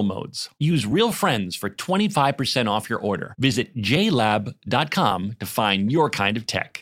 modes. Use Real Friends for 25% off your order. Visit jlab.com to find your kind of tech.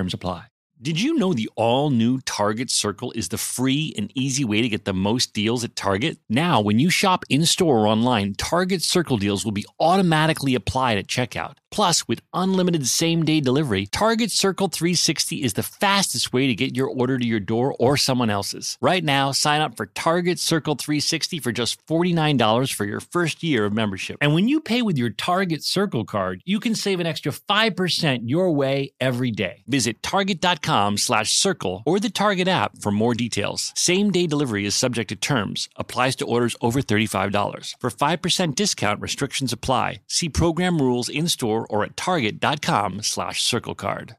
terms apply. Did you know the all new Target Circle is the free and easy way to get the most deals at Target? Now, when you shop in store or online, Target Circle deals will be automatically applied at checkout. Plus, with unlimited same day delivery, Target Circle 360 is the fastest way to get your order to your door or someone else's. Right now, sign up for Target Circle 360 for just $49 for your first year of membership. And when you pay with your Target Circle card, you can save an extra 5% your way every day. Visit target.com slash circle or the Target app for more details. Same day delivery is subject to terms, applies to orders over $35. For 5% discount, restrictions apply. See program rules in store or at target.com slash circle card.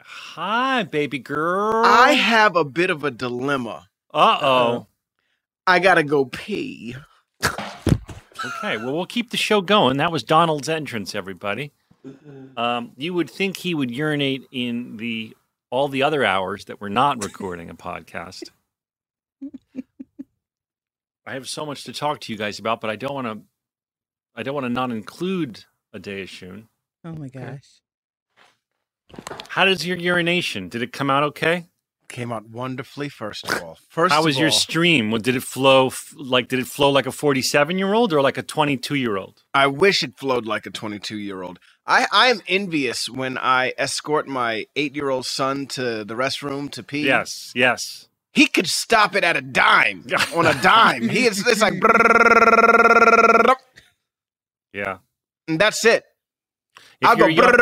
Hi, baby girl. I have a bit of a dilemma. Uh oh. I gotta go pee. Okay, well, we'll keep the show going. That was Donald's entrance, everybody. Um, you would think he would urinate in the all the other hours that we're not recording a podcast. I have so much to talk to you guys about, but I don't want to. I don't want to not include a day of Shun. Oh my gosh. How does your urination? Did it come out okay? Came out wonderfully. First of all, first. How of was your all, stream? What- Did it flow f- like? Did it flow like a forty-seven year old or like a twenty-two year old? I wish it flowed like a 22 year old. I I am envious when I escort my eight year old son to the restroom to pee. Yes, yes. he could stop it at a dime on a dime. He is it's like, Yeah. and that's it. If I'll go. young-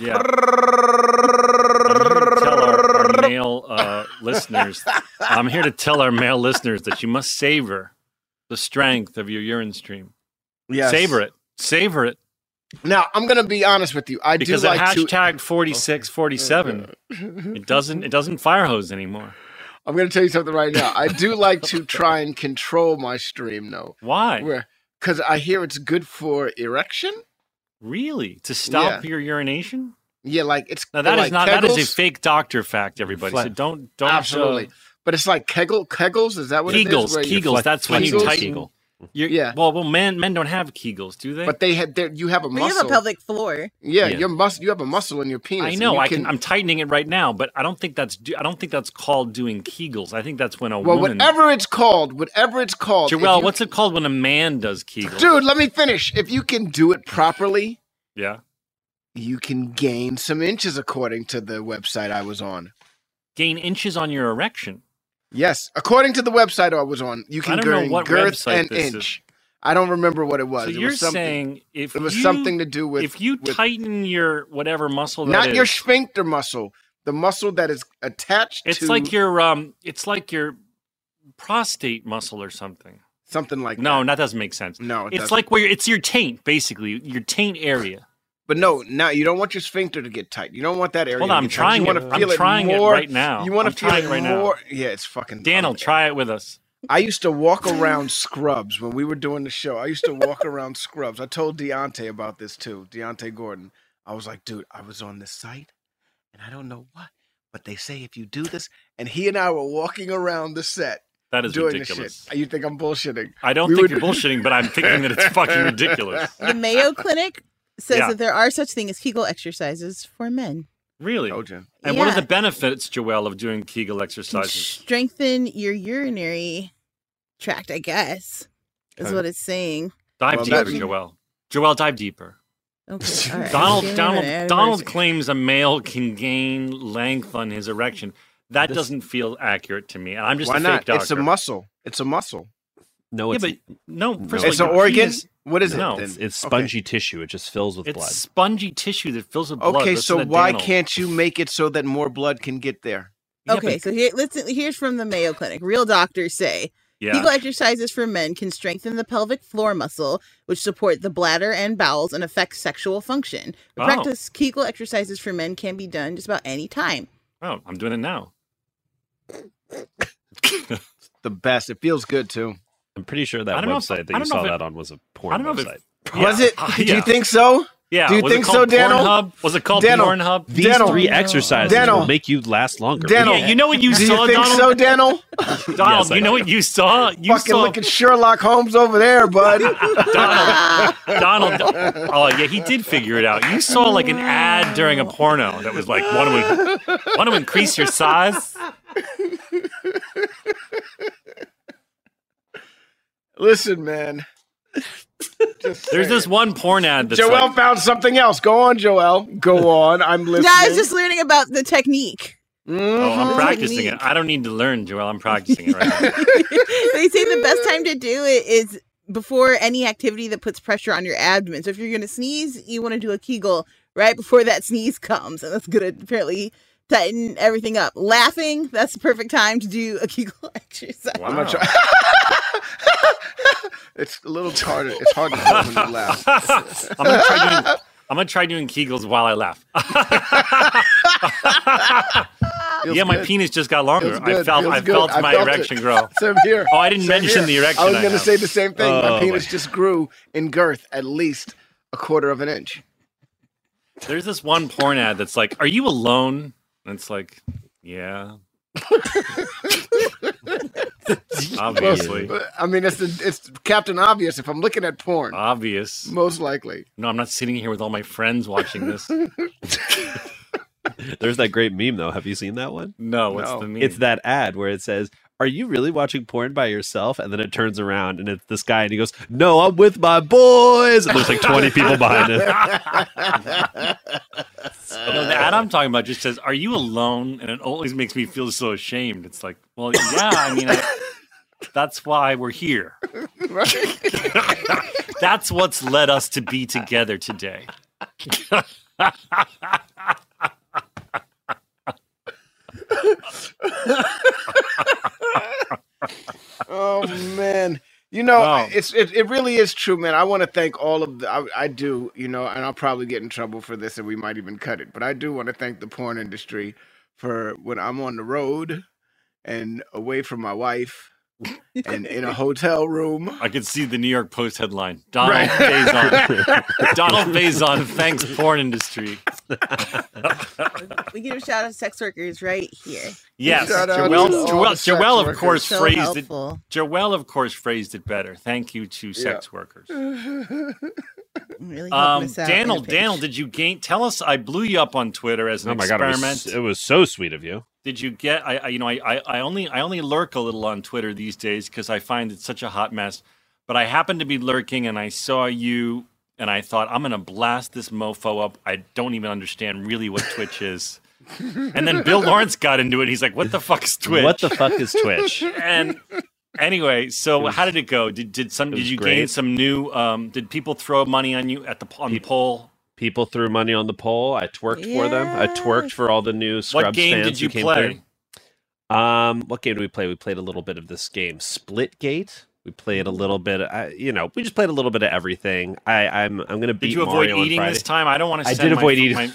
Yeah. tell our, our male uh, listeners. I'm here to tell our male listeners that you must savor the strength of your urine stream. Yes. Savor it. Savor it. Now I'm gonna be honest with you. I Because do like to. hashtag 4647, it doesn't it doesn't fire hose anymore. I'm gonna tell you something right now. I do like to try and control my stream though. Why? Because I hear it's good for erection. Really? To stop Yeah. your urination? Yeah, like it's Now that is like not that is a fake doctor fact, everybody. So don't don't Absolutely. uh, But it's like Kegel Kegels. Is that what it Kegels, is? Where you- Kegels. That's when you Kegels? tighten. You're, Yeah. Well, well, men men don't have Kegels, do they? But they had there. You have a We muscle. You have a pelvic floor. yeah, Yeah. your mus- You have a muscle in your penis. I know. I can, I'm tightening it right now, but I don't think that's. do- I don't think that's called doing Kegels. I think that's when a Well, woman. whatever it's called, whatever it's called. if you- what's it called when a man does Kegels? Dude, let me finish. If you can do it properly, Yeah. you can gain some inches, according to the website I was on. Gain inches on your erection. Yes, according to the website I was on, you can know gain girth and this is. inch. I don't remember what it was. So it you're was something, saying if it was you, something to do with if you with- tighten your whatever muscle that not your is, sphincter muscle, the muscle that is attached it's to like your um, it's like your prostate muscle or something. something like No, that. No, that doesn't make sense. No, it it's doesn't. like where it's your taint, basically your taint area. But no, now you don't want your sphincter to get tight. You don't want that area. Hold to on, I'm get tight. trying you it. wanna I'm feel trying it right now. You want I'm to feel it it right now. Yeah, it's fucking. Daniel, um, try it with us. I used to walk around Scrubs when we were doing the show. I used to walk around Scrubs. I told Deontay about this too. Deontay Gordon. I was like, dude, I was on this site, and I don't know what, but they say if you do this, and he and I were walking around the set That is doing ridiculous. You think I'm bullshitting? I don't We think would- you're bullshitting, but I'm thinking that it's fucking ridiculous. The Mayo Clinic says Yeah. that there are such thing as Kegel exercises for men. Really? Told you. And what are the benefits, Joelle, of doing Kegel exercises? strengthen your urinary tract, I guess, is Okay. what it's saying. Dive Well, deeper, Joelle. Joelle, dive deeper. Okay, all right. Donald Give me a Donald. Donald claims a male can gain length on his erection. That This- doesn't feel accurate to me. And I'm just Why a fake not? doctor. It's a muscle. It's a muscle. No, yeah, it's but no. First It's of an all, your organ. penis- What is No, it? Then? it's, it's Okay. spongy tissue. It just fills with It's blood. spongy tissue that fills with blood. Okay, so why Daniel. can't you make it so that more blood can get there? Yeah, Okay, but- so here, listen. Here's from the Mayo Clinic. Real doctors say Yeah. Kegel exercises for men can strengthen the pelvic floor muscle, which support the bladder and bowels and affect sexual function. The Oh. practice Kegel exercises for men can be done just about any time. Oh, I'm doing it now. The best. It feels good too. I'm pretty sure that don't if- website that you saw it- that on was a porn don't know if website. it- Was Yeah. it? Uh, Do you think so? Yeah. Do you was think so, Daniel? Pornhub? Was it called Daniel. Pornhub? These Daniel. three exercises Daniel. will make you last longer. Daniel. Yeah, you know what you Do saw, you think Donald? so, Daniel? Donald, Yes, you know what you saw? You Fucking saw look at Sherlock Holmes over there, bud. Donald. Donald. Oh yeah, he did figure it out. You saw like an ad during a porno that was like, "Want to want to increase your size?" Listen, man. Just There's saying. this one porn ad that's Joel like, found something else. Go on, Joel. Go on. I'm No, listening. I was just learning about the technique. "Oh, Mhm. I'm practicing it. I don't need to learn, Joel. I'm practicing it right now." they say the best time to do it is before any activity that puts pressure on your abdomen. So if you're going to sneeze, you want to do a Kegel right before that sneeze comes, and that's going to apparently tighten everything up. Laughing, that's the perfect time to do a Kegel exercise. Wow. I'm gonna try. it's a little harder. It's hard to tell when you laugh. I'm gonna try doing. I'm gonna try doing Kegels while I laugh. Yeah, my good. penis just got longer. I felt, I felt I my felt it. erection grow. Same here. Oh, I didn't Same mention here. the erection I was going to have. say the same thing. my Oh, penis my- just grew in girth at least a quarter of an inch. There's this one porn ad that's like, "Are you alone?" And it's like, "Yeah." Obviously, But, I mean, it's the, it's Captain Obvious. If I'm looking at porn, obvious. most likely. No, I'm not sitting here with all my friends watching this. There's that great meme though. Have you seen that one? No, what's No. the meme? It's that ad where it says, "Are you really watching porn by yourself?" And then it turns around and it's this guy and he goes, "No, I'm with my boys." And there's like 20 people behind him. No, the ad I'm talking about just says, "Are you alone?" And it always makes me feel so ashamed. It's like, well, yeah, I mean, I, that's why we're here. that's what's led us to be together today. Oh man. You know, Wow. it's it, it really is true, man. I want to thank all of the I, I do, you know, and I'll probably get in trouble for this and we might even cut it. But I do want to thank the porn industry for when I'm on the road and away from my wife and in a hotel room. I could see the New York Post headline: Donald Right. Faison. Donald Faison thanks porn industry. We give a shout out to sex workers right here. Yes, Shout Joelle, Joelle, Joelle of course So phrased it. Joelle, of course, phrased it better. Thank you to sex workers. Really Um, us out Daniel. Daniel, did you gain? Tell us. I blew you up on Twitter as an Oh my god, it experiment. was, it was so sweet of you. did you get? I, I you know, I, I, I only, I only lurk a little on Twitter these days because I find it such a hot mess. But I happened to be lurking and I saw you, and I thought I'm gonna blast this mofo up. I don't even understand really what Twitch is. and then Bill Lawrence got into it. He's like, "What the fuck is Twitch?" What the fuck is Twitch? and anyway, so was- how did it go? Did did some did was you gain some new? Um, did people throw money on you at the on the Peop- poll? People threw money on the poll. I twerked for them. I twerked for all the new Scrubs What game fans did you who came play? through. Um, what game did we play? We played a little bit of this game, Splitgate. We played a little bit. I, you know, we just played a little bit of everything. I, I'm I'm gonna beat Did you avoid Mario on eating Friday. this time? I don't want to. I Send did my, avoid eating. My,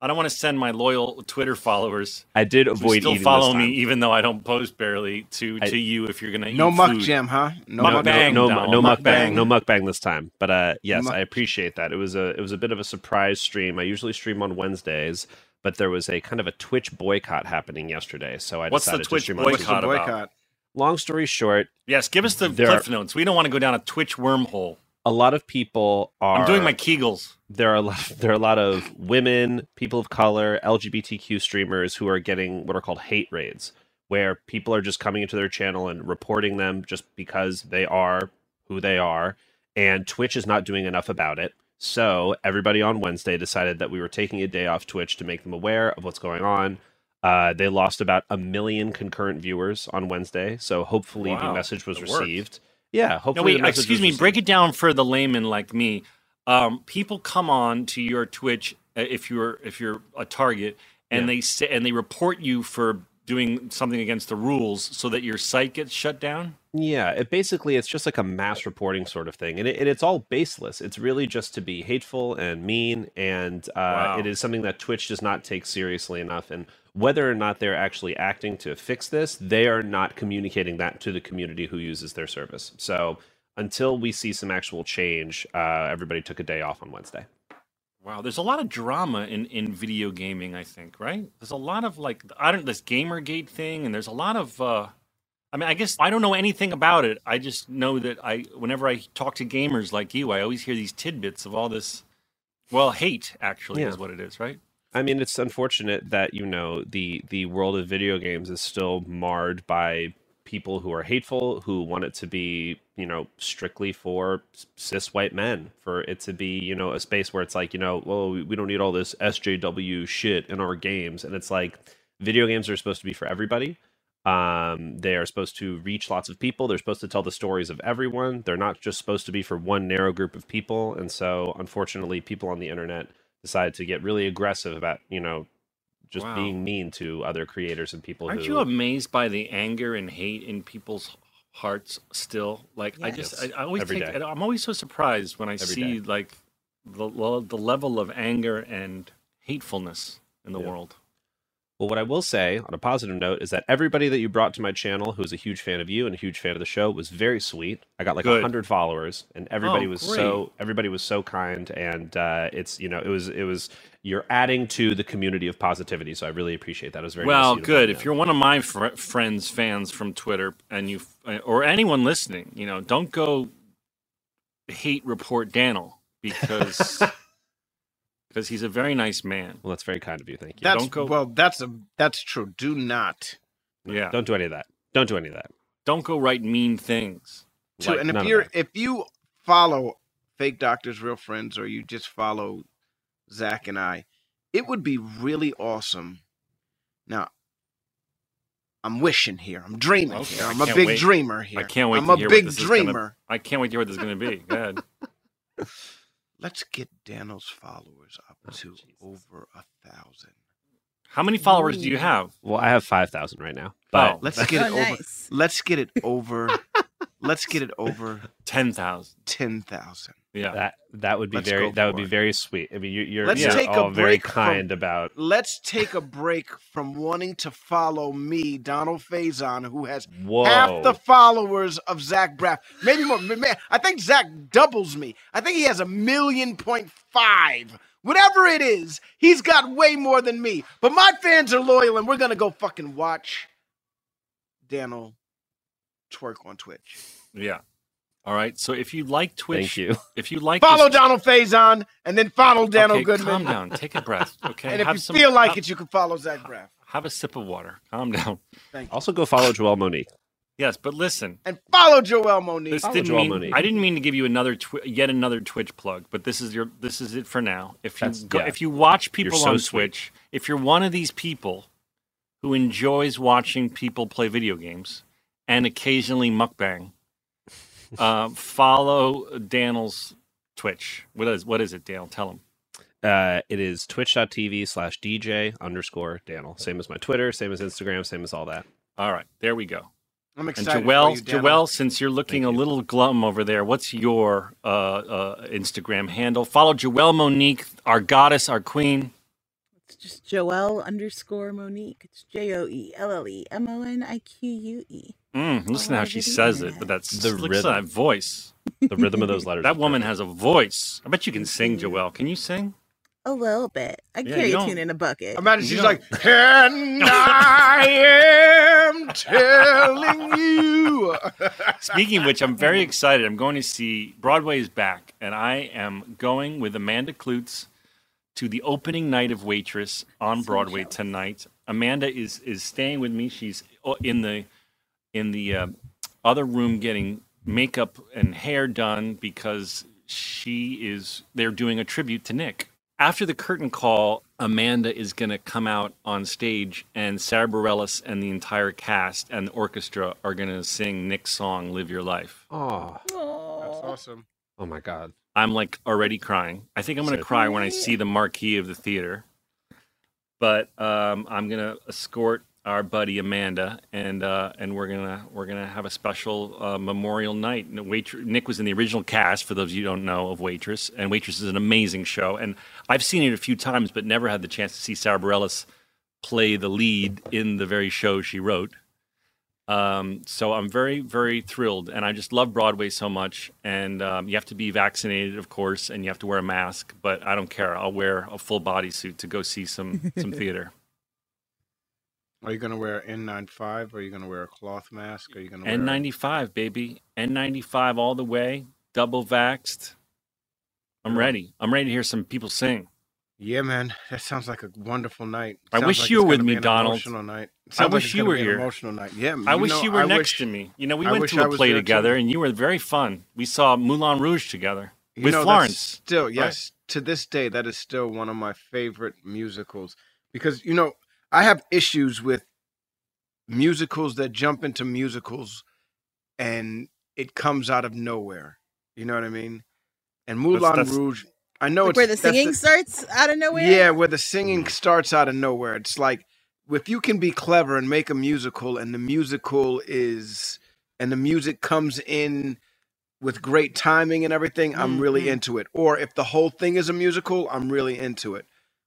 I don't want to send my loyal Twitter followers I did avoid still eating follow this me, even though I don't post barely to I- to you if you're gonna No eat muck food. jam, huh? No, No, muck no, Mukbang, no, Donald, no mukbang, mukbang. no mukbang this time. But uh, yes, Muk- I appreciate that. It was a it was a bit of a surprise stream. I usually stream on Wednesdays, but there was a kind of a Twitch boycott happening yesterday, so I What's the decided Twitch to stream on What's the boycott about? boycott? Long story short, Yes, give us the There cliff are- notes. We don't want to go down a Twitch wormhole. A lot of people are I'm doing my Kegels. there are a lot, there are a lot of women, people of color, LGBTQ streamers who are getting what are called hate raids, where people are just coming into their channel and reporting them just because they are who they are, and Twitch is not doing enough about it. So everybody on Wednesday decided that we were taking a day off Twitch to make them aware of what's going on. Uh, they lost about a million concurrent viewers on Wednesday, so hopefully the message was it worked. Yeah, No, wait. Excuse me. Break it down for the layman like me. Um, people come on to your Twitch uh, if you're if you're a target, and Yeah. they say and they report you for doing something against the rules, so that your site gets shut down. Yeah, it basically it's just like a mass reporting sort of thing, and, it, and it's all baseless. It's really just to be hateful and mean, and uh, Wow. it is something that Twitch does not take seriously enough. And whether or not they're actually acting to fix this, they are not communicating that to the community who uses their service. So until we see some actual change, uh, everybody took a day off on Wednesday. Wow, there's a lot of drama in, in video gaming. I think, right? There's a lot of like I don't this GamerGate thing, and there's a lot of. uh I mean, I guess I don't know anything about it. I just know that I, whenever I talk to gamers like you, I always hear these tidbits of all this. Well, hate actually Yeah. is what it is, right? I mean, it's unfortunate that you know the the world of video games is still marred by people who are hateful, who want it to be you know strictly for cis white men, for it to be you know a space where it's like you know, well, we don't need all this SJW shit in our games, and it's like video games are supposed to be for everybody. Um, they are supposed to reach lots of people. They're supposed to tell the stories of everyone. They're not just supposed to be for one narrow group of people. And so, unfortunately, people on the internet decide to get really aggressive about you know just Wow. being mean to other creators and people Aren't who you amazed by the anger and hate in people's hearts still? Like I just, I, I always Every take, day. I'm always so surprised when I Every see like the the the level of anger and hatefulness in the Yeah. world. Well what i will say on a positive note is that everybody that you brought to my channel who is a huge fan of you and a huge fan of the show was very sweet. I got like a 100 followers and everybody Oh, was so everybody was so kind and uh, it's you know it was it was you're adding to the community of positivity so i really appreciate that. It was very well, to good. If you're one of my fr- friends, fans from Twitter, and you or anyone listening, you know, don't go hate report Daniel because because he's a very nice man. well that's very kind of you thank you That's Don't go- well. That's a that's true. Do not. Yeah, don't do any of that don't do any of that don't go write mean things. To, Like, and if you're if you follow fake doctors, real friends, or you just follow Zach and I, it would be really awesome. Now, I'm wishing here. I'm dreaming Okay, here. I I'm a big wait. dreamer here. I can't wait I'm to a hear what big this is gonna- dreamer. I can't wait to hear what this is going to be. Go ahead. Let's get Daniel's followers up Oh, to over a thousand. How many followers do you have? well i have 5000 right now but Oh, Let's that's get Oh, it over. nice. Let's get it over. let's get it over ten thousand. ten thousand. Yeah. that that would be Let's very that would for be very sweet i mean you, you're, Let's you're take a all very break from- kind about Let's take a break from wanting to follow me, Donald Faison, who has whoa half the followers of Zach Braff. Maybe more. Man, I think Zach doubles me. I think he has a million point five. Whatever it is, he's got way more than me. But my fans are loyal, and we're gonna go fucking watch Daniel twerk on Twitch. Yeah. All right. So if you like Twitch, thank you if you like Follow this- Donald Faison, and then follow Daniel okay, Goodman. calm down. Take a breath. Okay. And if have you some- feel like have- it, you can follow Zach Braff. have a sip of water. Calm down. Thank you. also go follow joelle monique Yes, but listen. And follow Joelle Monique. This Follow didn't Joel mean Monique. I didn't mean to give you another twi- yet another Twitch plug, but this is your this is it for now. If you go, yeah. if you watch people so on sweet. Twitch, if you're one of these people who enjoys watching people play video games and occasionally mukbang, uh, follow Daniel's Twitch. What is what is it, Daniel? Tell him. Uh, it is twitch.tv slash DJ underscore Daniel. Same as my Twitter, same as Instagram, same as all that. All right, there we go. I'm And excited. Joelle, for you, Joelle, since you're looking Thank a you. little glum over there, what's your uh, uh, Instagram handle? Follow Joelle Monique, our goddess, our queen. It's just Joelle underscore Monique. It's J O E L L E M O N I Q U E. Mm, listen to how she says it, but that's The the rhythm. that voice. The rhythm of those letters. that woman has a voice. I bet you can sing. Joelle. Can you sing? A little bit. I Yeah, carry you a don't- tune in a bucket. Imagine You she's don't- like, and I am telling you. Speaking of which, I'm very excited. I'm going to see Broadway is back, and I am going with Amanda Kloots to the opening night of Waitress on Broadway tonight. Amanda is is staying with me. She's uh, in the in the uh, other room getting makeup and hair done because she is they're doing a tribute to Nick. After the curtain call, Amanda is going to come out on stage, and Sara Bareilles and the entire cast and the orchestra are going to sing Nick's song "Live Your Life." Oh, That's awesome. oh my God. I'm like already crying. I think I'm going to cry when I see the marquee of the theater. But um, I'm going to escort our buddy Amanda, and uh, and we're gonna we're gonna have a special uh, memorial night. And Waitress, Nick was in the original cast. For those of you who don't know of Waitress, and Waitress is an amazing show. And I've seen it a few times, but never had the chance to see Sara Bareilles play the lead in the very show she wrote. Um, so I'm very, very thrilled, and I just love Broadway so much. And um, you have to be vaccinated, of course, and you have to wear a mask. But I don't care. I'll wear a full bodysuit to go see some some theater. Are you going to wear N95? Are you going to wear a cloth mask? Are you going to wear N95, baby, N95 all the way, double vaxxed. I'm Yeah. ready. I'm ready to hear some people sing. Yeah, man. That sounds like a wonderful night. I Sounds wish like you were with me, Donald. Emotional night. I Sounds like wish you were here. Emotional night. Yeah. I wish know, you were I next wish- to me. You know, we I went to a play together, too. and you were very fun. We saw Moulin Rouge together You with know, Florence. Still, yes, to this day, that is still one of my favorite musicals because you know I have issues with musicals that jump into musicals and it comes out of nowhere. You know what I mean? And Moulin that's- Rouge, I know Like it's where the that's singing starts out of nowhere. Yeah, where the singing starts out of nowhere. It's like if you can be clever and make a musical, and the musical is, and the music comes in with great timing and everything, I'm really Mhm. into it. Or if the whole thing is a musical, I'm really into it.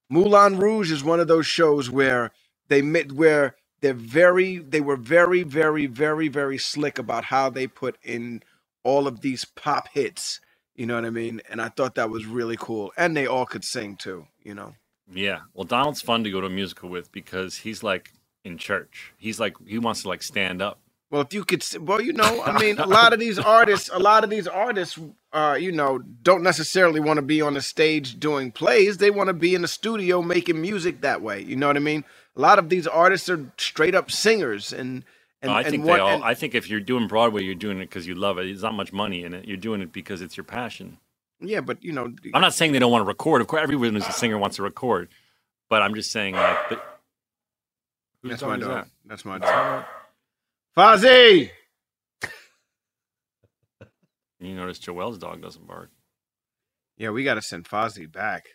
Moulin Rouge is one of those shows where they met where they're very, they were very, very, very, very slick about how they put in all of these pop hits. You know what I mean? And I thought that was really cool. And they all could sing too, you know. Yeah. Well, Donald's fun to go to a musical with because he's like in church. He's like he wants to like stand up. Well, if you could, well, you know, I mean, a lot of these artists, a lot of these artists, uh, you know, don't necessarily want to be on the stage doing plays. They want to be in the studio making music that way. You know what I mean? A lot of these artists are straight up singers, and and Oh, I and think what- they all. and- I think if you're doing Broadway, you're doing it because you love it. There's not much money in it. You're doing it because it's your passion. yeah, but you know, I'm not saying they don't want to record. Of course, everyone who's a singer wants to record, but I'm just saying like. But, whose that's my dog. That's my dog. Fozzie. You notice Joelle's dog doesn't bark. Yeah, we got to send Fozzie back.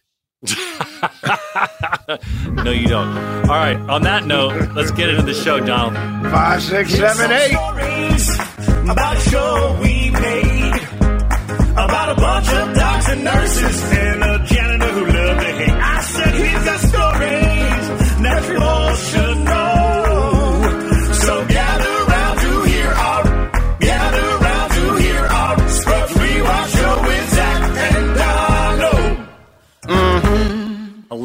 no, you don't. All right. On that note, let's get into the show, Donald. Five, six, seven, eight. Stories about a show we made. About a bunch of doctors and nurses and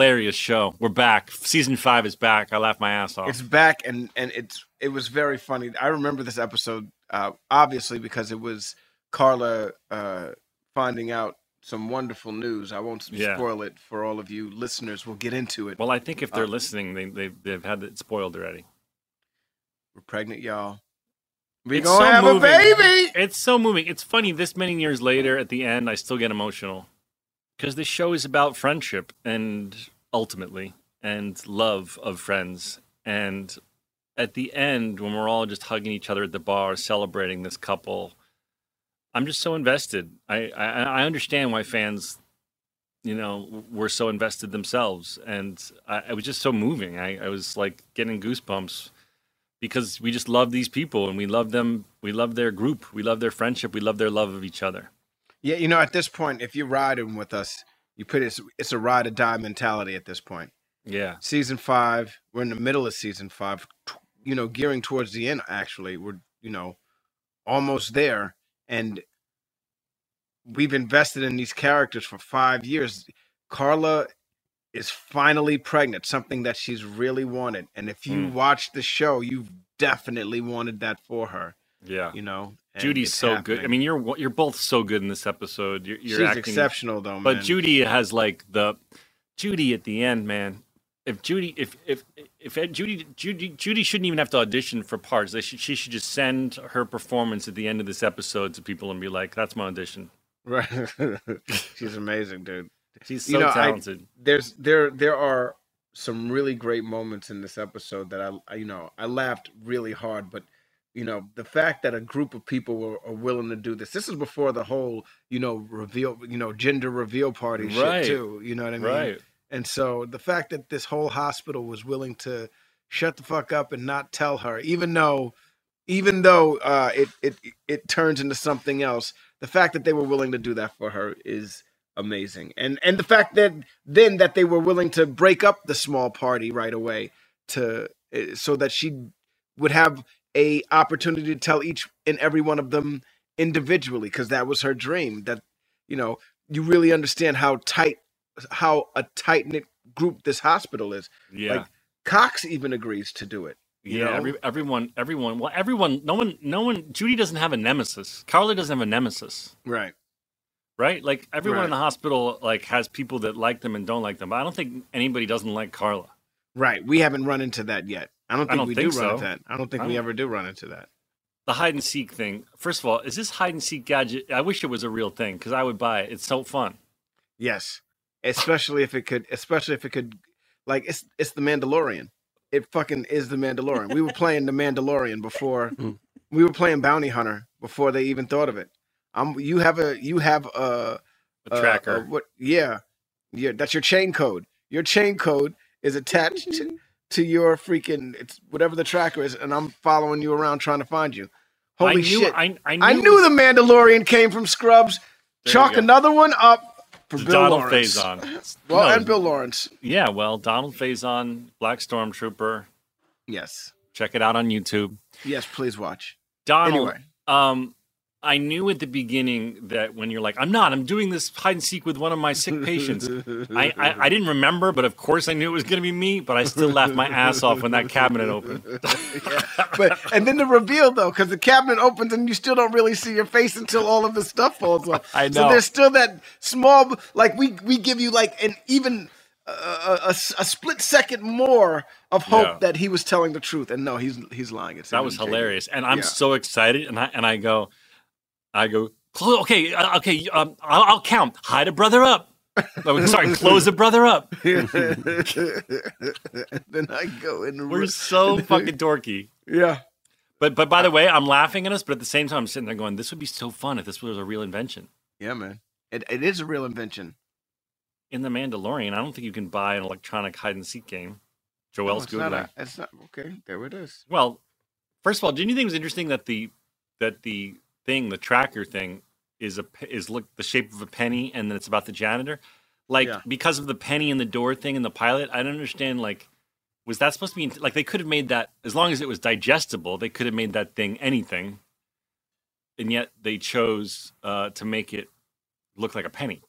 Hilarious show. We're back. Season five is back. I laughed my ass off. It's back, and and it's it was very funny. I remember this episode, uh, obviously because it was Carla uh, finding out some wonderful news. I won't Yeah. spoil it for all of you listeners. We'll get into it. well, I think if they're Uh, listening, they, they they've had it spoiled already. We're pregnant, y'all. We It's gonna so have moving. a baby. It's so moving. It's funny. This many years later, at the end, I still get emotional because this show is about friendship and ultimately and love of friends. And at the end, when we're all just hugging each other at the bar, celebrating this couple, I'm just so invested. I I, I understand why fans, you know, were so invested themselves, and I, it was just so moving. I, I was like getting goosebumps because we just love these people and we love them. We love their group. We love their friendship. We love their love of each other. Yeah, you know, at this point, if you're riding with us, you put it, it's a ride or die mentality at this point. Yeah. Season five, we're in the middle of season five, you know, gearing towards the end, actually. We're, you know, almost there. And we've invested in these characters for five years. Carla is finally pregnant, something that she's really wanted. And if you Mm. watch the show, you've definitely wanted that for her, Yeah. you know. Judy's so good. I mean, you're you're both so good in this episode. You're, you're she's acting exceptional, though, But. Judy has like the Judy at the end, man. If Judy, if if if Judy, Judy, Judy shouldn't even have to audition for parts. They should, she should just send her performance at the end of this episode to people and be like, "That's my audition." Right. She's amazing, dude. She's so You know, I- talented. There's there there are some really great moments in this episode that I, I you know I laughed really hard, but you know the fact that a group of people were are willing to do this. This is before the whole you know reveal you know gender reveal party Right. shit too. You know what I mean? right. And so the fact that this whole hospital was willing to shut the fuck up and not tell her, even though, even though uh, it it it turns into something else, the fact that they were willing to do that for her is amazing. And and the fact that then that they were willing to break up the small party right away to eh, so that she would have a opportunity to tell each and every one of them individually because that was her dream that you know you really understand how tight how a tight knit group this hospital is. Yeah. Like Cox even agrees to do it. you yeah, know? every, everyone, everyone. Well, everyone. No one, no one. Judy doesn't have a nemesis. Carla doesn't have a nemesis, Right. right? Like everyone in the hospital, like has people that like them and don't like them. But I don't think anybody doesn't like Carla. Right. We haven't run into that yet. I don't I think don't we think do run into that. I don't think I we don't- ever do run into that. the hide and seek thing. First of all, is this hide and seek gadget? I wish it was a real thing because I would buy it. It's so fun. Yes. Especially if it could especially if it could like it's it's the Mandalorian. It fucking is the Mandalorian. We were playing the Mandalorian before Mm. we were playing Bounty Hunter before they even thought of it. Um you have a you have a A uh, tracker. uh, what? Yeah, yeah. That's your chain code. Your chain code is attached to, your freaking it's whatever the tracker is, and I'm following you around trying to find you. Holy I knew, shit! I, I knew, I knew the Mandalorian came from Scrubs. Chalk another one up for Bill Donald Lawrence. Faison. Well, No, and Bill Lawrence. Yeah, well, Donald Faison, Black Stormtrooper. Yes, Check it out on YouTube. yes. Please watch. Donald. Anyway, Um, I knew at the beginning that when you're like, I'm not, I'm doing this hide and seek with one of my sick patients. I, I, I didn't remember, but of course I knew it was going to be me. But I still laughed my ass off when that cabinet opened. Yeah. But and then the reveal though, because the cabinet opens and you still don't really see your face until all of the stuff falls off. I So there's still that small, like we we give you like an even a, a, a split second more of hope Yeah. that he was telling the truth, and no, he's he's lying. It's That was hilarious, and I'm Yeah. so excited. And I and I go, I go, "Clo- okay, uh, okay, um, I'll, I'll count. Hide a brother up. Oh, sorry, close a brother up. then I go in We're so fucking dorky. yeah. But but by the way, I'm laughing at us, but at the same time, I'm sitting there going, "This would be so fun if this was a real invention." Yeah, man. It, it is a real invention. In the Mandalorian, I don't think you can buy an electronic hide and seek game. No, Joel's googling. A, it's not okay. There it is. Well, first of all, didn't you think it was interesting that the that the thing, the tracker thing, is a is look the shape of a penny, and then it's about the janitor? Like Yeah. because of the penny in the door thing in the pilot, I don't understand. Like, was that supposed to be like they could have made that as long as it was digestible, they could have made that thing anything, and yet they chose uh, to make it look like a penny.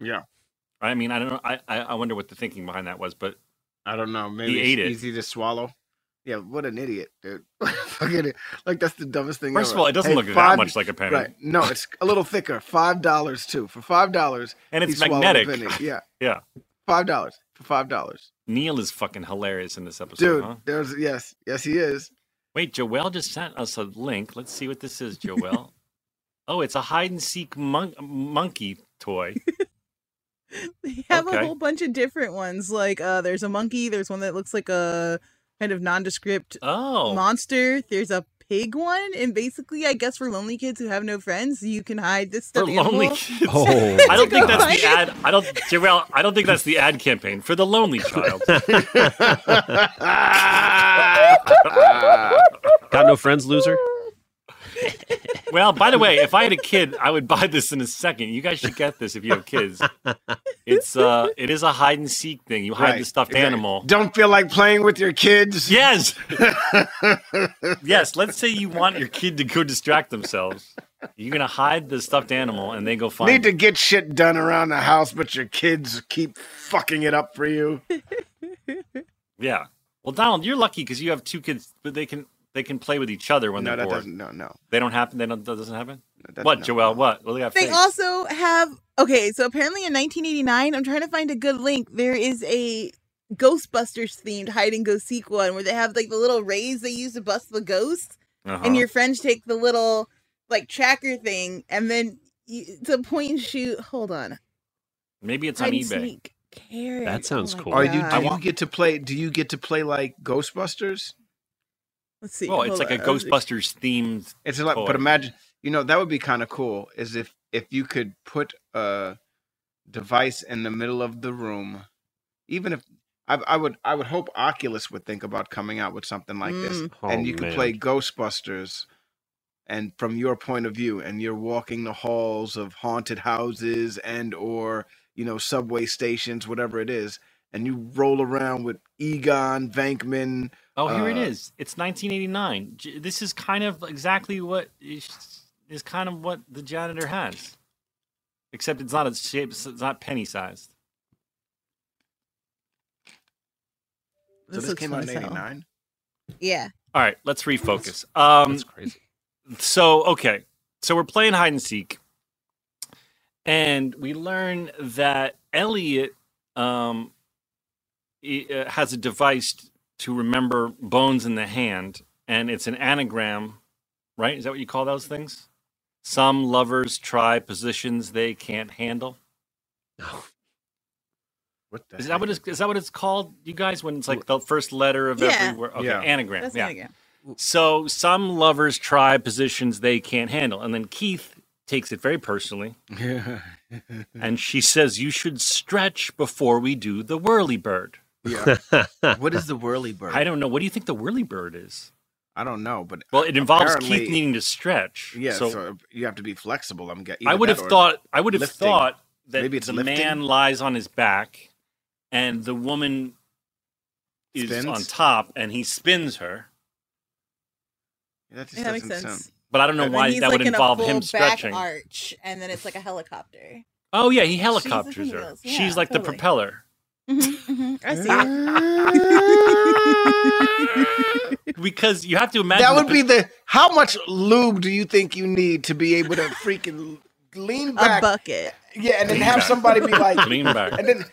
Yeah. I mean, I don't know. I, I I wonder what the thinking behind that was, but I don't know. Maybe he ate it's it. easy to swallow. Yeah, what an idiot, dude. Like that's the dumbest thing first of all, it doesn't Hey, look that much like a penny, Right. No, it's a little thicker. Five dollars too. For five dollars. and it's he a magnetic. penny. Yeah. Yeah. Five dollars. For five dollars. Neil is fucking hilarious in this episode, Dude, huh? there's yes, yes he is. Wait, Joel just sent us a link. Let's see what this is, Joel. oh, it's a hide and seek mon- monkey toy. They have Okay. a whole bunch of different ones. Like uh there's a monkey, there's one that looks like a kind of nondescript Oh, monster. There's a pig one, and basically I guess for lonely kids who have no friends, you can hide this stuff. for stuffed lonely kids. Oh, I don't think that's the ad. I don't, Joel. I don't think that's the ad campaign for the lonely child. Got no friends, loser. Well, by the way, if I had a kid, I would buy this in a second. You guys should get this if you have kids. It's uh, it is a hide and seek thing. You hide Right, the stuffed exactly. animal. Don't feel like playing with your kids. Yes. yes. Let's say you want your kid to go distract themselves. You're gonna hide the stuffed animal, and they go find. Need it. to get shit done around the house, but your kids keep fucking it up for you. Yeah. Well, Donald, you're lucky because you have two kids, but they can they can play with each other when no, they're that bored. doesn't. No, no. They don't happen. They don't. That doesn't happen. that- what, no. Joel? What? Well, they have They face. also have okay, so apparently in 1989, I'm trying to find a good link. There is a Ghostbusters themed hide and go seek one where they have like the little rays they use to bust the ghosts, Uh-huh. and your friends take the little like tracker thing, and then you, it's a point and shoot. Hold on, Maybe it's on hide and eBay. sneak. Karen. That sounds Oh cool. Are you? Do I you want- get to play? Do you get to play like Ghostbusters? Let's see. Well, it's hold like a. Ghostbusters themed. It's like, Toy. but imagine, you know, that would be kind of cool. Is if if you could put a device in the middle of the room, even if I, I would, I would hope Oculus would think about coming out with something like this, Mm. and Oh, you could man. play Ghostbusters, and from your point of view, and you're walking the halls of haunted houses and or you know subway stations, whatever it is, and you roll around with Egon Venkman. Oh, here it Uh, is. It's 1989. This is kind of exactly what is, is kind of what the janitor has, except it's not a shape. It's not penny sized. So this, looks came out in '89. Yeah. All right, let's refocus. Um, That's crazy. so okay, so we're playing hide and seek, and we learn that Elliot um, i- uh, has a device to remember bones in the hand, and it's an anagram, right? Is that what you call those things? Some lovers try positions they can't handle. No. What the Is that what it's, is that what it's called, you guys? When it's like the first letter of Yeah. every word? Okay, Yeah. anagram. That's yeah. anagram. So some lovers try positions they can't handle. And then Keith takes it very personally. And she says, You should stretch before we do the whirly bird. Yeah. what is the whirly bird? I don't know. What do you think the whirly bird is? I don't know, but Well, it involves Keith needing to stretch. yeah, So, so, you have to be flexible. I'm getting. I would have thought I would have lifting. thought that Maybe it's the lifting? man lies on his back and the woman is Spins? on top and he spins her. that just Yeah, that makes sense. sound- But I don't know And why he's, that would like, in a involve full him back stretching. arch, and then it's like a helicopter. Oh yeah, he the helicopters her. wheels. She's Yeah, like the propeller. Mm-hmm, I see. Because you have to imagine That the would be the. How much lube do you think you need to be able to freaking lean back A bucket. Yeah, and then Lean have back. somebody be like, lean back. and then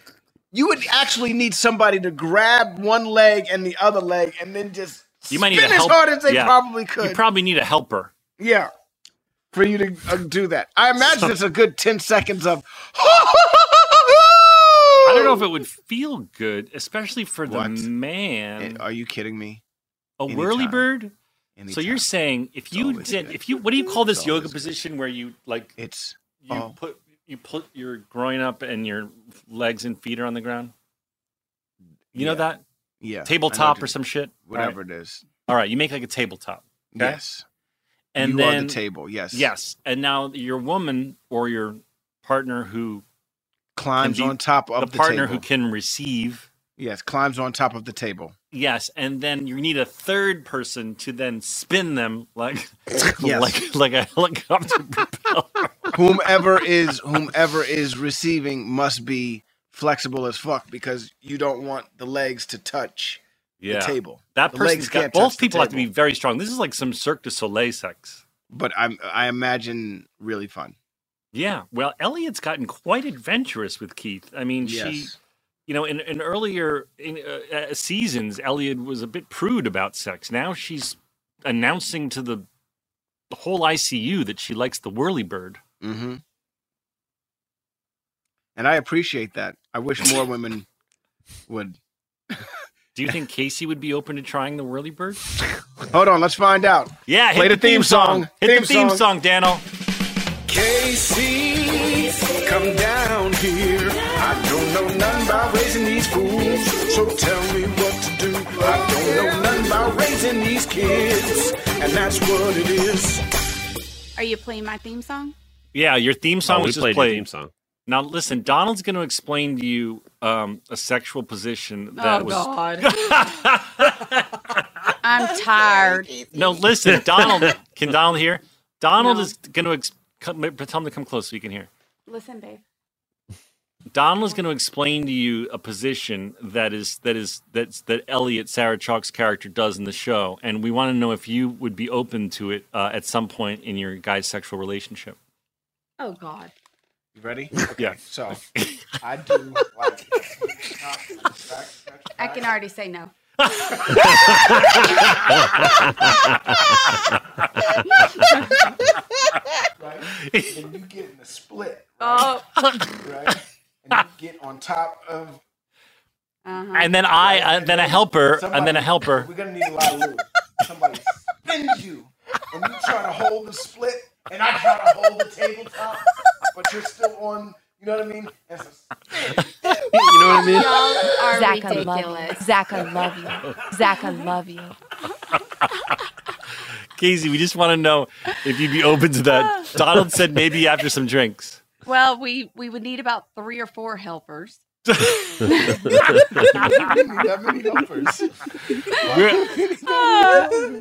you would actually need somebody to grab one leg and the other leg, and then just You might need spin a as help- hard as they yeah. probably could. You probably need a helper. yeah, for you to uh, do that. I imagine it's a good ten seconds of. I don't know if oh. it would feel good, especially for the What? man. Eh, are you kidding me? A anytime. whirly bird. So you're saying if you did, good. if you, what do you call this It's yoga always good. position where you like it's you oh. put you put your groin up and your legs and feet are on the ground? You know that yeah tabletop or some shit. whatever it is. All right, you make like a tabletop, Okay. Yes, and you then the table. Yes, yes, and now your woman or your partner who climbs on top of the, the, partner table. who can receive. yes, climbs on top of the table. Yes, and then you need a third person to then spin them like Yes. like like a helicopter propeller. whomever is whomever is receiving must be flexible as fuck because you don't want the legs to touch Yeah, the table. that The person's got both people have to be very strong. This is like some Cirque du Soleil sex. But I'm I imagine really fun. Yeah, well, Elliot's gotten quite adventurous with Keith. I mean, she, you know, in, in earlier in, uh, uh, seasons, Elliot was a bit prude about sex. Now she's announcing to the whole ICU that she likes the whirly bird. Mm-hmm. And I appreciate that. I wish more women would. Do you think Casey would be open to trying the whirly bird? Hold on, let's find out. Yeah, Play hit the theme song. Hit Theme the theme song. song, Daniel. Casey, come down here. I don't know nothing about raising these fools, so tell me what to do. I don't know nothing about raising these kids, and that's what it is. Are you playing my theme song? Yeah, your theme song Oh, was just played your played. theme song. Now listen, Donald's going to explain to you um, a sexual position that oh was. God. I'm tired. No, listen, Donald. Can Donald hear? Donald No. is going to ex- come, tell him to come close so you can hear. Listen, babe. Donald is going to explain to you a position that is that is that's that Elliot Sarah Chalke's character does in the show, and we want to know if you would be open to it uh, at some point in your guys' sexual relationship. Oh God. You ready? Yeah. So I do like. I can already say no. Right? And you get in the split, Oh. right? And you get on top of. Uh-huh. And then I, uh, then a helper, and then a helper. We're gonna need a lot of lube. Somebody spins you, and you try to hold the split, and I try to hold the tabletop, but you're still on. You know what I mean? And it's a You know what I mean? Y'all are Zach, I love you. ridiculous. Zach, I love you. Zach, I love you. Casey, we just want to know if you'd be open to that. Donald said maybe after some drinks. Well, we we would need about three or four helpers. that many helpers. We're-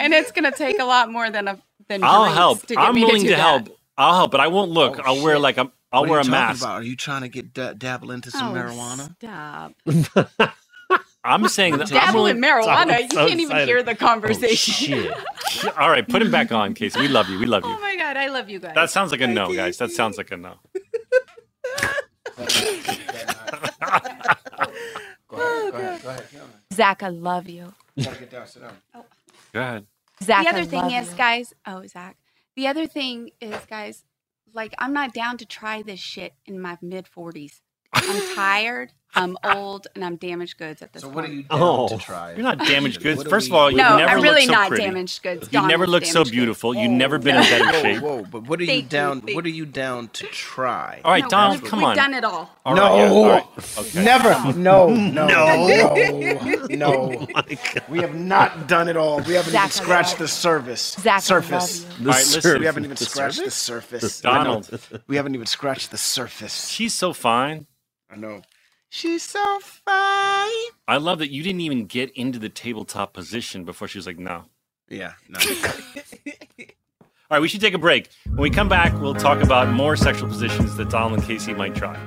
and it's gonna take a lot more than a than I'll help. To get I'm me willing to, to, help. I'll help, but I won't look. Oh, I'll wear shit. like a. I'll What wear are a talking mask. About? Are you trying to get da- dabble into some Oh, marijuana? Stop. I'm saying that I'm Dabble in marijuana. You so can't even excited. hear the oh, conversation. Shit. All right, put him back on, Casey. We love you. We love oh you. oh my god, I love you guys. That sounds like a no, guys. That sounds like a no. Go ahead. Oh, go ahead. Go ahead. Get on there. Zach, I love you. You get down. Sit down. Go ahead. Zach, the I other thing is, you. guys. Oh, Zach. The other thing is, guys. Like, I'm not down to try this shit in my mid 40s. I'm tired. I'm old, and I'm damaged goods at this So point. what are you down Oh. to try? You're not damaged goods. First of all, you no, never I'm look really so not pretty. damaged goods. You never Donald's look so damaged goods. beautiful. You've never been in better shape. Whoa, but what are you Thank you, down? thank what are you down to try? All right, No, Donald, we've, come we've done it all. All right, yeah, all right. Okay. Never. No. No. No. No. Oh we have not done it all. We haven't Zach, even scratched love the surface. Zach, I love surface. you. All right, listen. We haven't even scratched the surface? surface. Donald. We haven't even scratched the surface. She's so fine. I know. She's so fine. I love that you didn't even get into the tabletop position before she was like, no. Yeah. No. All right, we should take a break. When we come back, we'll talk about more sexual positions that Donald and Casey might try.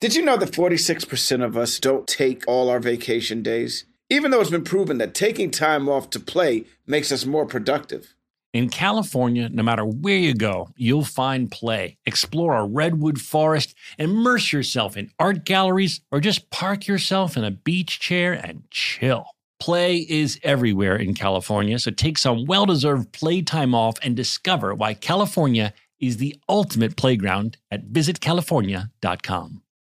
Did you know that 46% of us don't take all our vacation days? Even though it's been proven that taking time off to play makes us more productive. In California, no matter where you go, you'll find play. Explore a redwood forest, immerse yourself in art galleries, or just park yourself in a beach chair and chill. Play is everywhere in California, so take some well deserved playtime off and discover why California is the ultimate playground at visitcalifornia.com.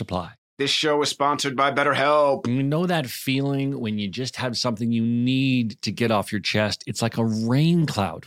apply. This show is sponsored by BetterHelp. You know that feeling when you just have something you need to get off your chest? It's like a rain cloud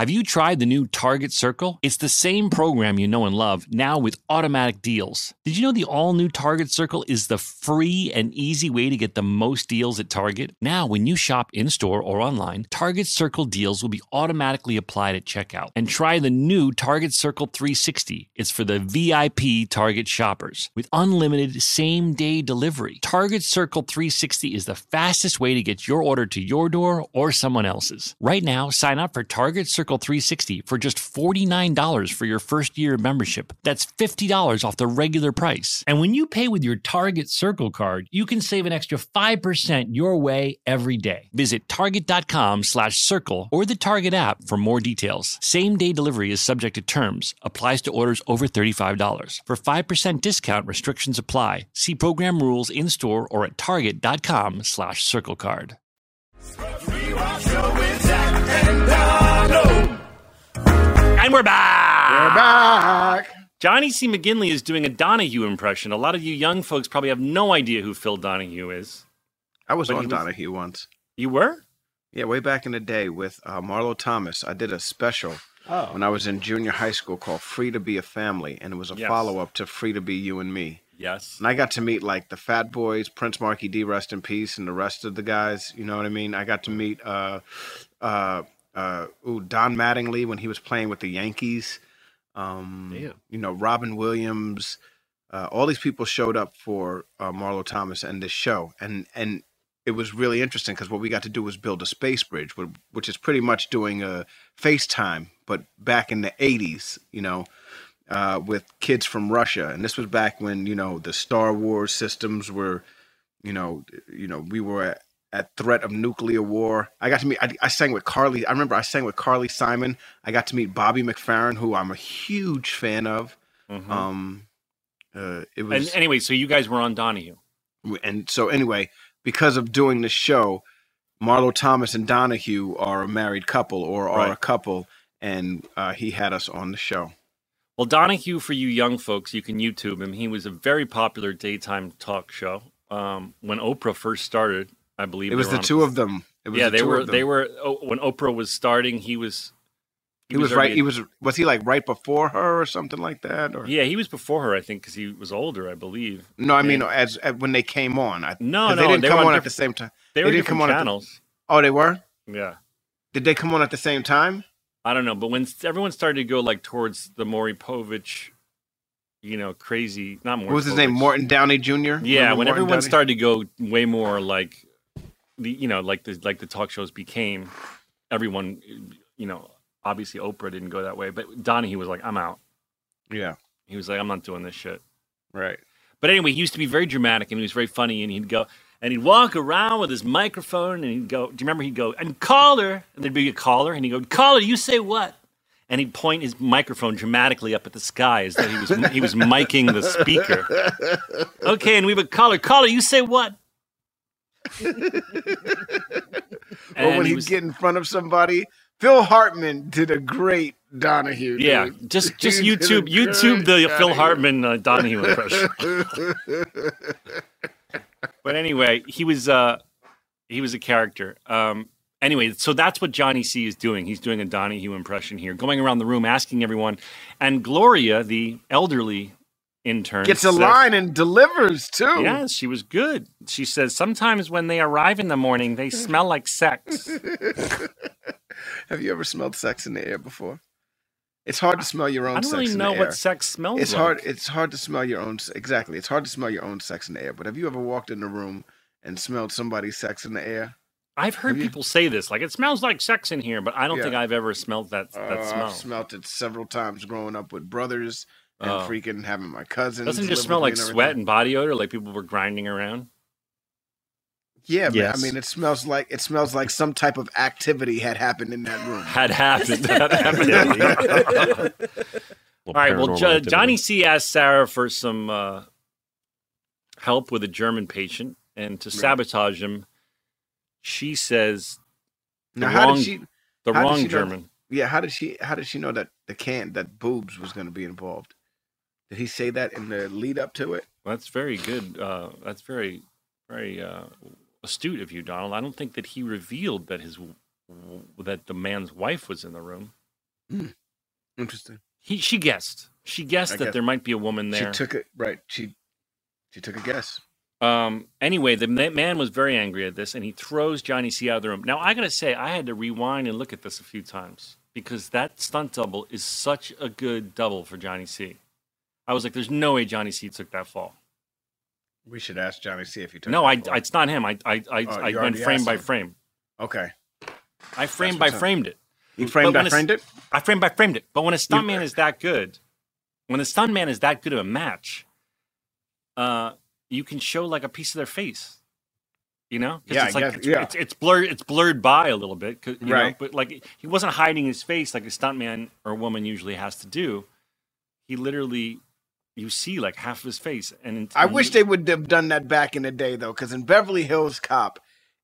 Have you tried the new Target Circle? It's the same program you know and love, now with automatic deals. Did you know the all new Target Circle is the free and easy way to get the most deals at Target? Now, when you shop in store or online, Target Circle deals will be automatically applied at checkout. And try the new Target Circle 360. It's for the VIP Target shoppers with unlimited same day delivery. Target Circle 360 is the fastest way to get your order to your door or someone else's. Right now, sign up for Target Circle 360 for just $49 for your first year of membership. That's $50 off the regular price. And when you pay with your Target Circle card, you can save an extra 5% your way every day. Visit target.com slash circle or the Target app for more details. Same day delivery is subject to terms, applies to orders over $35. For 5% discount, restrictions apply. See program rules in store or at target.com slash circle card. And we're back. We're back. Johnny C. McGinley is doing a Donahue impression. A lot of you young folks probably have no idea who Phil Donahue is. I was But on he was- Donahue once. You were? Yeah, way back in the day with uh, Marlo Thomas. I did a special Oh. when I was in junior high school called Free to Be a Family, and it was a Yes. follow up to Free to Be You and Me. Yes. And I got to meet like the Fat Boys, Prince Markie Dee, rest in peace, and the rest of the guys. You know what I mean? I got to meet uh, uh, uh, ooh, Don Mattingly when he was playing with the Yankees. Um, Damn. You know, Robin Williams. Uh, all these people showed up for uh, Marlo Thomas and this show, and and it was really interesting because what we got to do was build a space bridge, which is pretty much doing a FaceTime, but back in the '80s. You know, uh, with kids from Russia, and this was back when you know the Star Wars systems were, you know, you know we were at, at threat of nuclear war. I got to meet. I, I sang with Carly. I remember I sang with Carly Simon. I got to meet Bobby McFerrin, who I'm a huge fan of. Mhm. Um, uh, it and was anyway, so you guys were on Donahue. and so anyway, because of doing the show, Marlo Thomas and Donahue are a married couple or are Right. a couple, and uh, he had us on the show. Well, Donahue, for you young folks, you can YouTube him. He was a very popular daytime talk show. Um, when Oprah first started, I believe It was the two of them. It was yeah, the they two were. of them. They were. Oh, when Oprah was starting, he was. He was right. He was. Was he like right before her or something like that? Or Yeah, he was before her, I think, because he was older, I believe. no, I mean And- as, as when they came on. I, No, no, they didn't they come on at the same time. They, They were didn't different come on at the- channels. Oh, they were. Yeah, Did they come on at the same time? I don't know, but when everyone started to go like towards the Maury Povich, you know, crazy. Not Maury. What was his name? Morton Downey Jr. Yeah, Remember when Morton everyone Downey? started to go way more like the you know like the like the talk shows became, everyone you know obviously Oprah didn't go that way, but Donahue was like I'm out. Yeah. He was like I'm not doing this shit. Right. But anyway, he used to be very dramatic and he was very funny and he'd go and he'd walk around with his microphone and he'd go, Do you remember he'd go, and caller? And there'd be a caller and he'd go, Caller, you say what? And he'd point his microphone dramatically up at the sky as though he was he was miking the speaker. Okay, and we have a caller. Caller, you say what? Or when he was- get in front of somebody. Phil Hartman did a great Donahue. Yeah, dude. just just He YouTube YouTube the great Phil Hartman uh, Donahue impression. But anyway, he was uh he was a character. Um anyway, so that's what Johnny C is doing. He's doing a Donahue impression here, going around the room asking everyone. And Gloria, the elderly intern, Gets a line and delivers too. Yes, she was good. She says sometimes when they arrive in the morning, they smell like sex. Have you ever smelled sex in the air before? It's hard to smell your own I don't sex really know what sex smells it's like. hard. It's hard to smell your own. Exactly. It's hard to smell your own sex in the air. But have you ever walked in a room and smelled somebody's sex in the air? I've heard Have you? people say this, like it smells like sex in here, but I don't Yeah. think I've ever smelled that that Uh, smell. I've smelt it several times growing up with brothers and Oh. freaking having my cousins. Doesn't it just smell like and sweat and body odor, like people were grinding around? Yeah, man. Yes. I mean, it smells like it smells like some type of activity had happened in that room. Had happened. Had happened. All right. Well, jo- Johnny C asked Sarah for some uh, help with a German patient, and to Right. sabotage him, she says the Now, how wrong, did she? the how did wrong she know- German. Yeah, how did she? How did she know that the can that boobs was going to be involved? Did he say that in the lead up to it? That's very good. Uh, that's very, very uh, astute of you, Donald. I don't think that he revealed that his that the man's wife was in the room. Interesting. He she guessed. She guessed I that guess. there might be a woman there. She took it right. She she took a guess. Um. Anyway, the man was very angry at this, and he throws Johnny C out of the room. Now, I gotta say, I had to rewind and look at this a few times because that stunt double is such a good double for Johnny C. I was like, "There's no way Johnny C took that fall." We should ask Johnny C if he took. No, that I, fall. I. It's not him. I. I. I, Oh, I went frame by him. frame. okay. I frame by framed it. You framed. I framed it. I frame by framed it. But when a stuntman is that good, when a stuntman is that good of a match, uh, you can show like a piece of their face. You know? Yeah, it's like guess- it's, yeah. it's, it's blurred. It's blurred by a little bit, you know, Right. but like he wasn't hiding his face like a stuntman or a woman usually has to do. He literally, you see like half of his face, and I wish they would have done that back in the day, though, because in Beverly Hills Cop,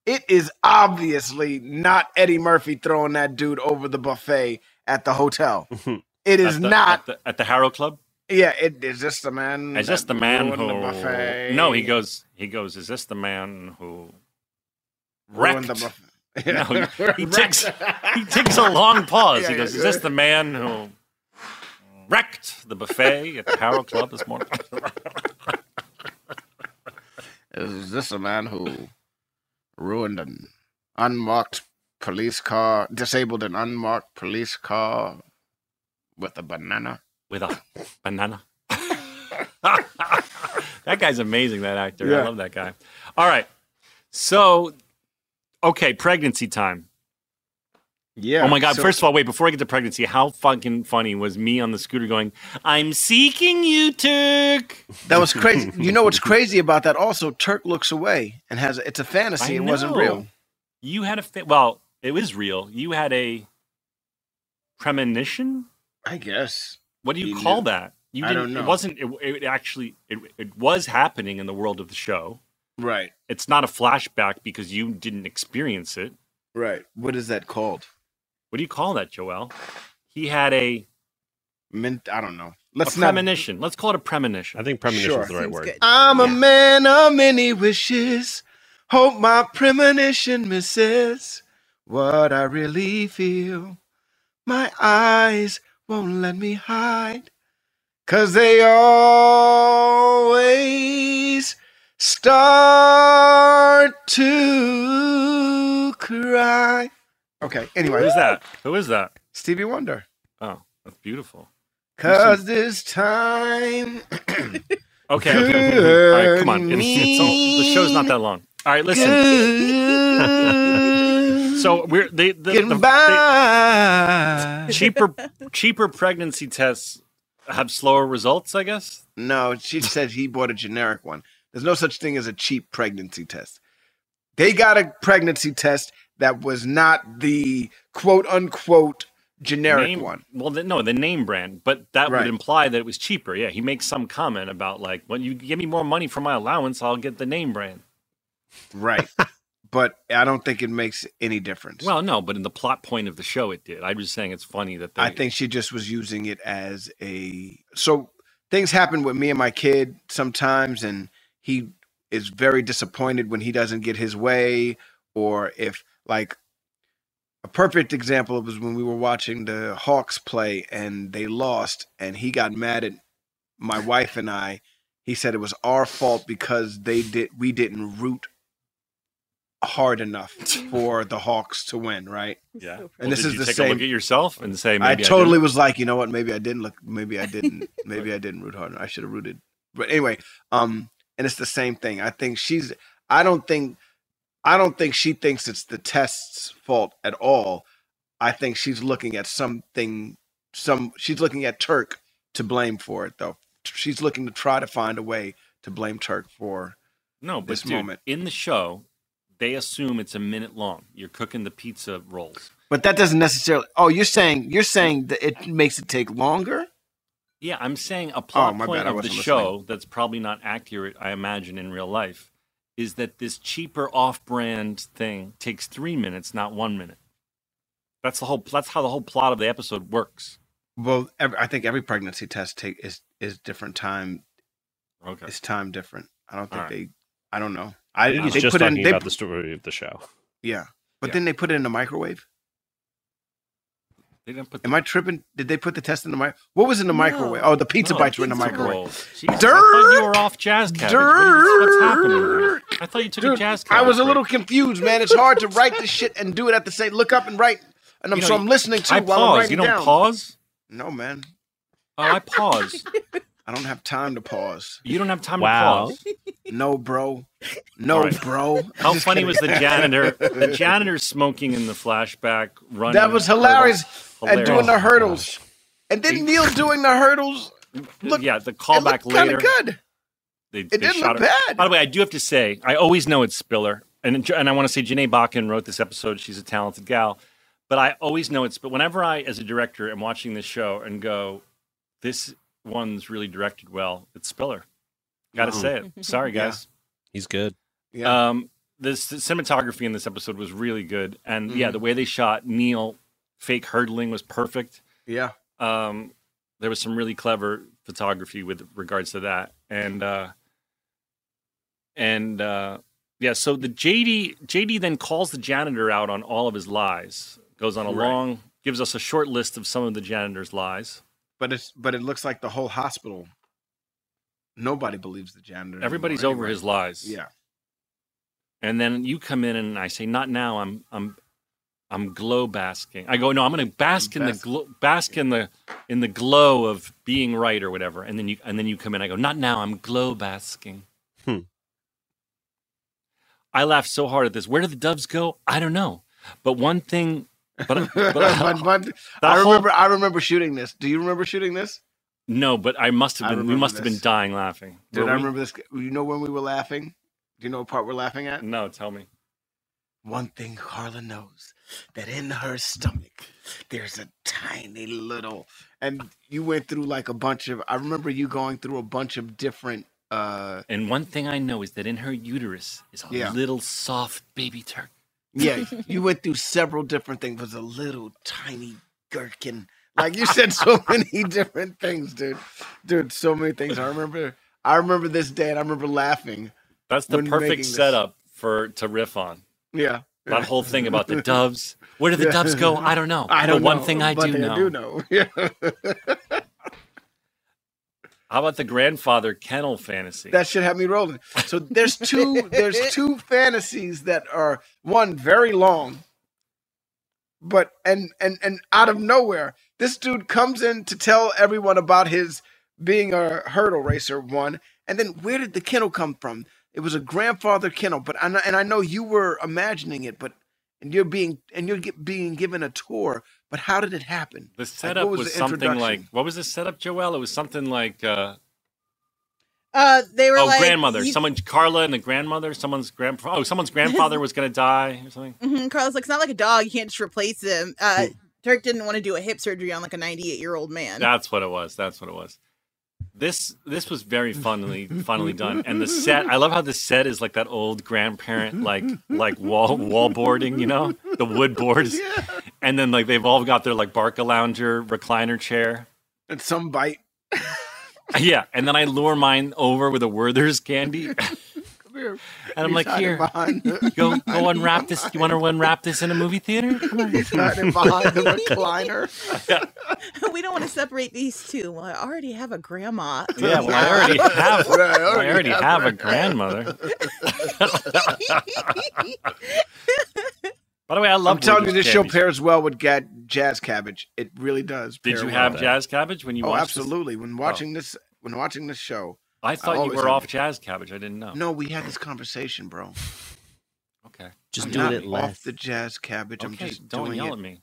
it is obviously not Eddie Murphy throwing that dude over the buffet at the hotel. It is at the, not. at the, at the Harrow Club. yeah, it is this the man. Is this the man who? the buffet. No, he goes. He goes. Is this the man who? ruined the wrecked?" buffet. No, he, he takes he takes a long pause. Yeah, he yeah, goes, "Is yeah. this the man who wrecked the buffet at the Harrow Club this morning?" Is this a man who ruined an unmarked police car, disabled an unmarked police car with a banana? With a banana. that guy's amazing. That actor. I love that guy. All right. So, okay, pregnancy time. Yeah. oh my God! so- First of all, wait. Before I get to pregnancy, how fucking funny was me on the scooter going, "I'm seeking you, Turk." that was crazy. You know what's crazy about that? Also, Turk looks away and has it's a fantasy. I it wasn't real. You had a fa- well, it was real. You had a premonition. I guess. What do you He call knew. that? You I didn't. don't know. It wasn't. It, it actually. It, it was happening in the world of the show. Right. It's not a flashback because you didn't experience it. Right. What is that called? What do you call that, Joel? He had a, Mint. I don't know. Let's not. premonition. Let's call it a premonition. I think premonition Sure. is the right Seems word. good. I'm a man of many wishes. Hope my premonition misses what I really feel. My eyes won't let me hide. Cause they always start to cry. Okay, anyway, Who is that? Who is that? Stevie Wonder. Oh, that's beautiful. Cause this time. Okay, okay, okay. All right, come on. It's, it's all, the show's not that long. All right, listen. So we're they, the, the, getting the, by. cheaper cheaper pregnancy tests have slower results, I guess. No, she said he bought a generic one. There's no such thing as a cheap pregnancy test. They got a pregnancy test that was not the quote unquote generic Name- one. Well, the, no, the name brand, but that Right. would imply that it was cheaper. Yeah, he makes some comment about like, when you give me more money for my allowance, I'll get the name brand. Right. but I don't think it makes any difference. Well, no, but in the plot point of the show, it did. I'm just saying it's funny that they. I think she just was using it as a so things happen with me and my kid sometimes and he is very disappointed when he doesn't get his way or if like a perfect example was when we were watching the Hawks play and they lost and he got mad at my wife and I he said it was our fault because they did we didn't root hard enough for the Hawks to win right Yeah. and Well, this did is you the take same a look at yourself and say, I maybe totally didn't? was like, you know what? Maybe I didn't look. Maybe I didn't. maybe I didn't root hard. enough. I should have rooted. But anyway, um, and it's the same thing. I think she's. I don't think. I don't think she thinks it's the test's fault at all. I think she's looking at something. Some she's looking at Turk to blame for it, though. She's looking to try to find a way to blame Turk for. No, but this dude, moment. in the show, they assume it's a minute long. You're cooking the pizza rolls. But that doesn't necessarily. Oh, you're saying you're saying that it makes it take longer. Yeah, I'm saying a oh, plot Oh, point bad, of the wasn't show that's probably not accurate, I imagine, in real life, is that this cheaper off-brand thing takes three minutes, not one minute. That's the whole. That's how the whole plot of the episode works. Well, every, I think every pregnancy test take is is different time. Okay. It's time different. I don't think All they. I don't know. I I think he's they just put talking in. They, about the story of the show. yeah, but Yeah. then they put it in the microwave. They didn't put. The, Am I tripping? Did they put the test in the mic? What was in the microwave? Oh, the pizza No, bites were in the microwave. rolls. Jeez, I thought you were off jazz cabbage. What is- what's happening? here? I thought you took a Dude, jazz I was a break. little confused, man. It's hard to write this shit and do it at the same. Look up and write, and I'm You know, so I'm listening to I while I'm writing You don't down. pause. No, man. Oh, I pause. I don't have time to pause. You don't have time Wow. to pause. No, bro. No, All right. bro. How funny kidding. was the janitor? The janitor smoking in the flashback running. That was hilarious. And doing the hurdles. And then Neil doing the hurdles. Look, yeah, the callback looked kind later. of good. They, It they didn't shot look it. bad. By the way, I do have to say, I always know it's Spiller, and and I want to say Janae Bakken wrote this episode. She's a talented gal, but I always know it's. But whenever I, as a director, am watching this show and go, this one's really directed well, it's Spiller. Got to Mhm. say it. Sorry, Yeah. guys. He's good. Yeah. Um, this the cinematography in this episode was really good, and yeah, Mhm. the way they shot Neil fake hurdling was perfect. yeah. Um, there was some really clever photography with regards to that, and uh, and uh, yeah. So the JD JD then calls the janitor out on all of his lies. Goes on a Right. long, gives us a short list of some of the janitor's lies. But it's but it looks like the whole hospital. Nobody believes the janitor. Everybody's anymore over anyway. his lies. Yeah. And then you come in and I say, "Not now. I'm I'm I'm glow basking." I go, "No, I'm going to bask in the glow, bask in the in the glow of being right or whatever." And then you and then you come in. I go, "Not now. I'm glow basking." Hmm. I laughed so hard at this. Where do the doves go? I don't know. But one thing, but, but, but, but I whole- remember I remember shooting this. Do you remember shooting this? no, but I must have been. We must have been dying laughing. Dude, Were I we? remember this. You know when we were laughing? Do you know what part we're laughing at? No, tell me. One thing Carla knows that in her stomach there's a tiny little and you went through like a bunch of I remember you going through a bunch of different uh And one thing I know is that in her uterus is a Yeah. little soft baby turkey. yeah, you went through several different things. It was a little tiny gherkin. Like you said so many different things, dude. Dude, so many things. I remember I remember this day and I remember laughing. That's the perfect setup for to riff on. Yeah. That whole thing about the doves. Where do the Yeah. doves go? I don't know. I don't but one know. thing I One do thing know. I do know. Yeah. How about the grandfather kennel fantasy? that should have me rolling. So there's two there's two fantasies that are one very long, but and and and out of nowhere, this dude comes in to tell everyone about his being a hurdle racer. One, and then where did the kennel come from? It was a grandfather kennel, but I know, and I know you were imagining it, but and you're being and you're being given a tour. But how did it happen? the setup what was, the something like what was the setup, Joelle? It was something like uh, Uh, they were oh, like grandmother. you- Someone Carla and the grandmother. Someone's grand. Oh, someone's grandfather was going to die or something. Mhm, Carl's like, it's not like a dog. You can't just replace him. Uh, Turk didn't want to do a hip surgery on like a 98 year old man. That's what it was. That's what it was. This this was very funnily funnily done, and the set. I love how the set is like that old grandparent like like wall wall boarding, you know, the wood boards, and then like they've all got their like Barca lounger recliner chair. And some bite. Yeah, and then I lure mine over with a Werther's candy, and Come. I'm He's like, here, go go unwrap this. You want to unwrap this in a movie theater? Come on. He's hiding behind the recliner. we don't want to separate these two. Well, I already have a grandma. Yeah, well, I already have. Right, I already have a grandmother. By the way, I love. I'm telling you, Werther's this show pairs well with ga- jazz cabbage. It really does. Did pair you well. have jazz cabbage when you Oh, watched? this? absolutely. When oh. watching this, when watching this show, I thought you were off it. jazz cabbage. I didn't know. no, we had this conversation, bro. Okay. Just I'm doing not it off the jazz cabbage. I'm just Don't doing yell it. at me.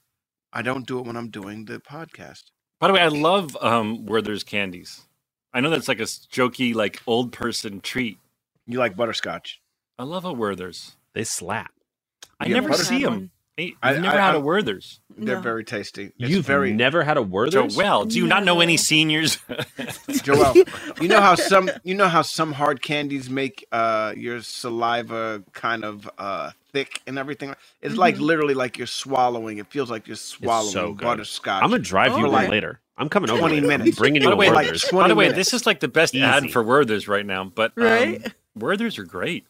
I don't do it when I'm doing the podcast. By the way, I love um, Werther's candies. I know that's like a jokey, like old person treat. You like butterscotch? I love a Werther's. They slap. I Yeah, never see Had them. One. You've I- never I- had a I- Werther's. They're No. very tasty. It's You've very never had a Werther's? Joel, do you not know any seniors? Joel. You know how some you know how some hard candies make uh your saliva kind of uh thick and everything. It's like Mm-hmm. literally like you're swallowing. It feels like you're swallowing so good. butterscotch. I'm gonna drive you Oh, one okay. later. I'm coming over 20 later. I'm minutes. bringing By you the a way, like, Werther's. By the way, minutes. this is like the best ad for Werther's right now. But um, Werther's are great.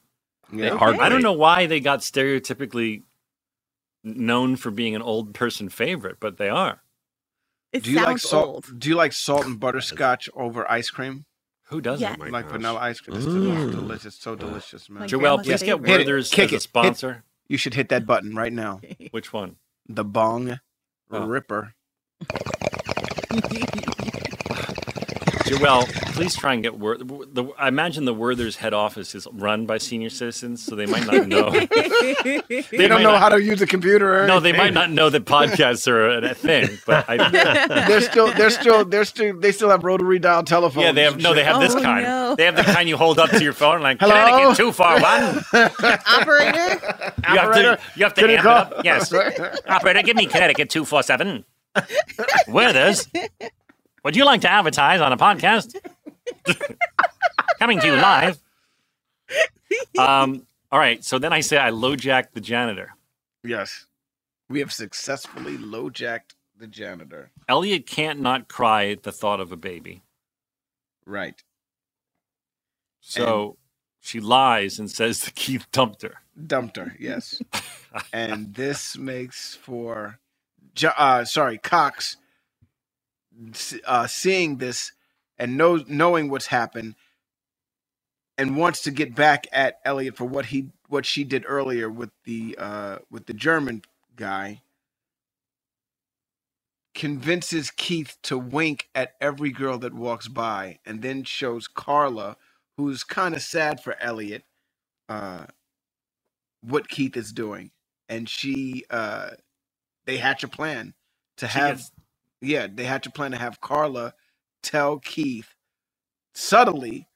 yeah. They hard I don't know why they got stereotypically known for being an old person favorite, but they are. It Do you like sounds salt? old. Do you like salt and butterscotch over ice cream? Who doesn't? Yeah. Oh like gosh. vanilla ice cream? It's delicious, so delicious, man. Like- Joelle, please get favorite. Hit it. Werther's Kick as it. a Hit- sponsor. You should hit that button right now. Which one? The bong Oh. ripper. Joelle, please try and get word. the. I imagine the Werther's head office is run by senior citizens, so they might not know. They, don't know not- how to use a computer. Or no, they might not know that podcasts are a, a thing. But I, They're still, they're still, they're still, they still have rotary dial telephones. yeah, they have no. shit. They have this Oh, kind. no. They have the kind you hold up to your phone, like Hello? Connecticut two four one. Operator? You have to, you have to Can you amp it call- up. Yes, operator, give me Connecticut two four seven. Werther's. Would you like to advertise on a podcast? Coming to you live. Um. All right. So then I say I LoJack the janitor. Yes, we have successfully LoJacked the janitor. Elliot can't not cry at the thought of a baby. Right. So she lies and says that Keith dumped her. dumped her yes and this makes for uh sorry cox s- uh seeing this and knows knowing what's happened and wants to get back at elliot for what he what she did earlier with the uh with the german guy convinces keith to wink at every girl that walks by and then shows carla who's kind of sad for elliot uh what Keith is doing, and she uh they hatch a plan to She have gets- yeah they had to plan to have Carla tell Keith subtly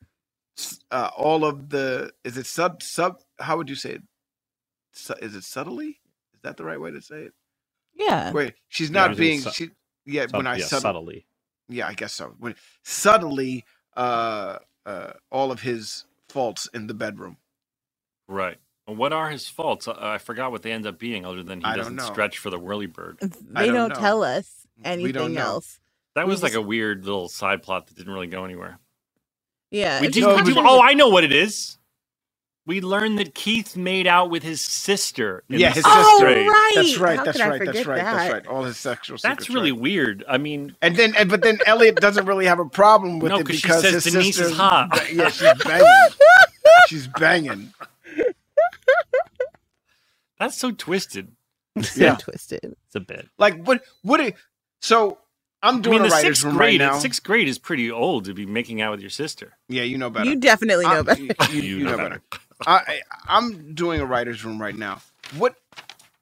uh, all of the is it sub sub how would you say it Su- is it subtly is that the right way to say it Yeah. wait she's not it's being su- she yeah Sub- when I yeah, subtle, subtly. yeah I guess so when subtly uh uh all of his faults in the bedroom Right. What are his faults? I, I forgot what they end up being, other than he I doesn't stretch for the whirly bird. They don't don't, tell us We don't Mm, anything else. That We was like a weird little side plot that didn't really go anywhere. Yeah. We it's did, no, we it did- was- oh, I know what it is. We learned that Keith made out with his sister. in yeah the his sixth Oh, sister right. that's right How that's right that's forget right that's right all his sexual stuff. That's really right. weird. I mean, And then, and, but then Elliot doesn't really have a problem with No, it 'cause she because says his Denise is hot. Yeah, she's banging. she's banging. that's so twisted. so Yeah. twisted. It's a bit. Like what? What? It, so I'm I doing mean, the a writer's sixth room grade. right now. Sixth grade is pretty old to be making out with your sister. Yeah, you know better. You definitely know I- better. You, you- You you know know better. I, I, I'm doing a writer's room right now. What?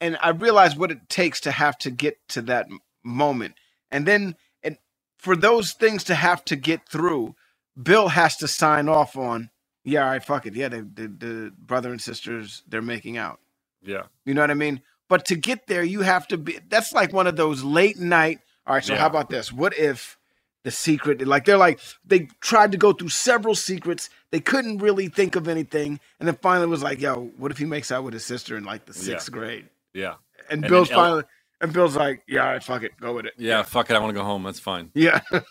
And I realize what it takes to have to get to that moment, and then and for those things to have to get through, Bill has to sign off on. Yeah, all right, fuck it. Yeah, they, the the brother and sisters they're making out. Yeah. You know what I mean? But to get there, you have to be. That's like one of those late night. All right, so Yeah. how about this? What if the secret? Like they're like they tried to go through several secrets. They couldn't really think of anything, and then finally was like, "Yo, what if he makes out with his sister in like the Yeah. sixth grade?" Yeah. And, And Bill's then El- finally, and Bill's like, "Yeah, all right, fuck it, go with it." Yeah. Fuck it. I want to go home. That's fine. yeah, What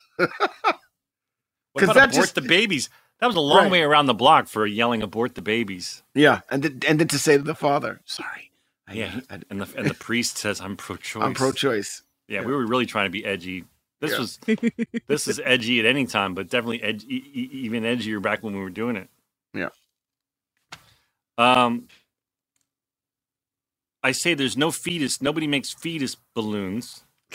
'Cause about that abort just- the babies? That was a long Right. way around the block for yelling abort the babies. yeah. And then and then to say to the father, "Sorry, I, Yeah, I, and the and the priest says I'm pro-choice. I'm pro-choice." Yeah, yeah. we were really trying to be edgy. This Yeah. was this is edgy at any time, but definitely edgy, even edgier back when we were doing it. Yeah. Um, I say there's no fetus. Nobody makes fetus balloons.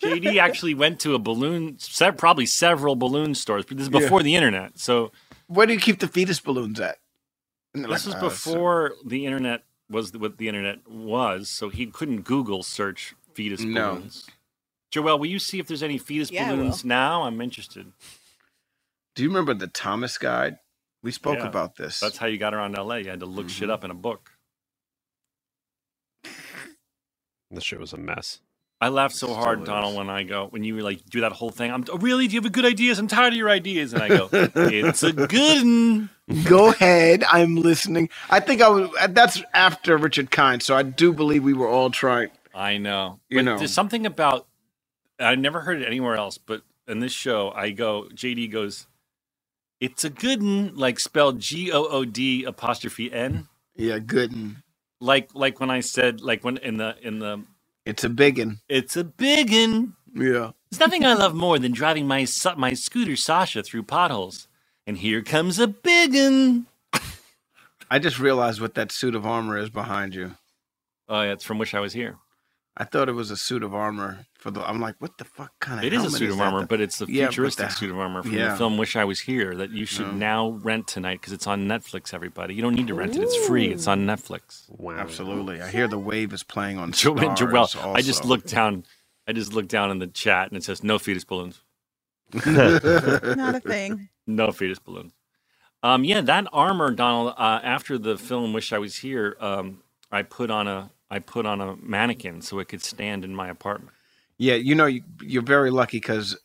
JD actually went to a balloon, probably several balloon stores. But this is Yeah. before the internet, so Where do you keep the fetus balloons at? And this like, was "Uh, so- before the internet was what the internet was, so he couldn't Google search fetus No. balloons. Joel, will you see if there's any fetus Yeah, balloons now? I'm interested. Do you remember the Thomas Guide? We spoke Yeah. about this. That's how you got around LA. You had to look Mm-hmm. shit up in a book. The shit was a mess. I laugh so hard, Donald, is. when I go when you like do that whole thing. I'm oh, really? Do you have a good ideas? I'm tired of your ideas, and I go, it's a good one. Go ahead. I'm listening. I think I was. That's after Richard Kind, so I do believe we were all trying. I know. You but know. there's something about I never heard it anywhere else, but in this show, I go. JD goes, "It's a good one," like spelled G O O D apostrophe N. Yeah, good. And like like when I said like when in the in the It's a biggin. it's a biggin. Yeah. There's nothing I love more than driving my my scooter Sasha through potholes. And here comes a biggin. I just realized what that suit of armor is behind you. Oh, yeah, it's from Wish I Was Here. I thought it was a suit of armor for the. I'm like, what the fuck kind of? It is a helmet suit of that? armor, but it's the Yeah, futuristic the- suit of armor from yeah. the film Wish I Was Here that you should Yeah. now rent tonight because it's on Netflix. Everybody, you don't need to rent it; it's free. It's on Netflix. Wow. Absolutely. I hear the wave is playing on Jo- stars. Joelle, I just looked down. I just looked down in the chat and it says no fetus balloons. Not a thing. No fetus balloons. Um, yeah, that armor, Donald. Uh, after the film "Wish I Was Here," um, I put on a I put on a mannequin so it could stand in my apartment. Yeah, you know, you, you're very lucky because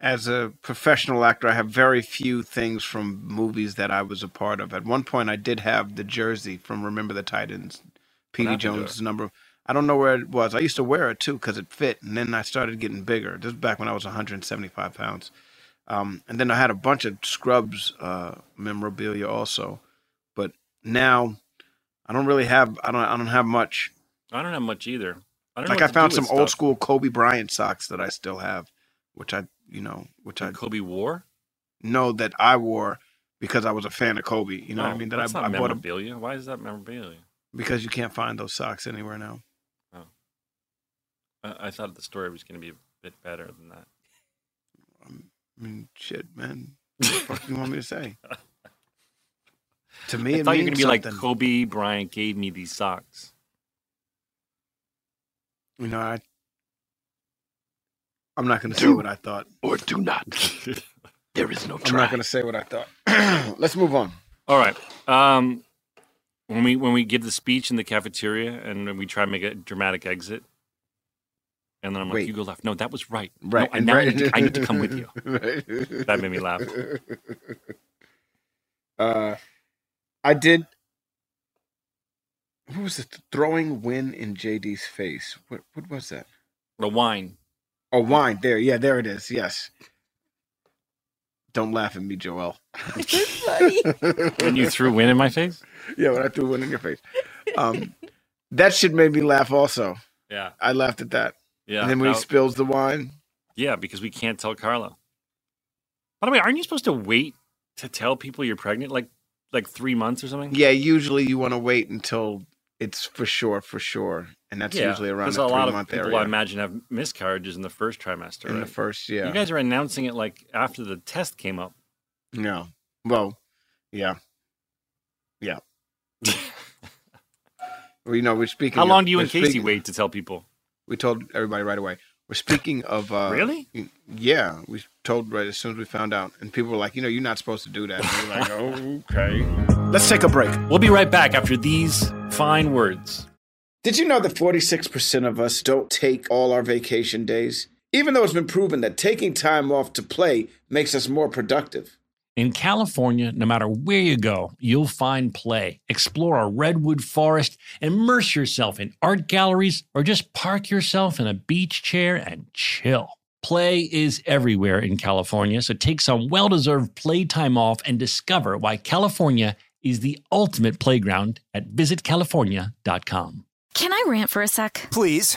as a professional actor, I have very few things from movies that I was a part of. At one point, I did have the jersey from Remember the Titans, to Jones' number. I don't know where it was. I used to wear it too because it fit, and then I started getting bigger. This is back when I was 175 pounds. Um, and then I had a bunch of Scrubs uh, memorabilia also, but now I don't really have. I don't. I don't have much. I don't have much either. I don't Like I found some old stuff. school Kobe Bryant socks that I still have, which I, you know, which I Kobe wore. No, that I wore because I was a fan of Kobe. You know what I Oh, mean? That I, I bought a, memorabilia. Why is that memorabilia? because you can't find those socks anywhere now. I, I thought the story was going to be a bit better than that. I mean, shit, man. What the fuck you want me to say? To me, I it thought you were to be like. Kobe Bryant gave me these socks. You know, I. I'm not going to say what I thought. Or do not. There is no I'm not going to say what I thought. Let's move on. All right. Um, when we when we give the speech in the cafeteria and we try to make a dramatic exit, and then I'm like, Wait. "You go left." No, that was right. Right. No, I, and now right. I, need to, I need to come with you. Right. That made me laugh. Uh, I did. What was it? Throwing win in JD's face. What? What was that? The wine. Oh, wine. There. Yeah, there it is. Yes. Don't laugh at me, Joel. Funny. When you threw win in my face. yeah, when I threw one in your face. Um, that shit made me laugh. Also, Yeah. I laughed at that. Yeah. and then when he spills the wine. yeah, because we can't tell Carla. By the way, aren't you supposed to wait to tell people you're pregnant, like like three months or something? Yeah, usually you want to wait until it's for sure, for sure, and that's usually around the a three lot of month people, area. I imagine, have miscarriages in the first trimester. in the first, yeah. You guys are announcing it like after the test came up. No. Well, yeah. Yeah. well, you know, we're speaking. How of- long do you and Casey speaking- wait to tell people? We told everybody right away. We're speaking of. Uh, Really? Yeah, we told right as soon as we found out, and people were like, you know, you're not supposed to do that. And we're like, oh, okay. Let's take a break. We'll be right back after these fine words. Did you know that 46% of us don't take all our vacation days? Even though it's been proven that taking time off to play makes us more productive. In California, no matter where you go, you'll find play. Explore a redwood forest, immerse yourself in art galleries, or just park yourself in a beach chair and chill. Play is everywhere in California, so take some well deserved playtime off and discover why California is the ultimate playground at visitcalifornia.com. Can I rant for a sec? Please.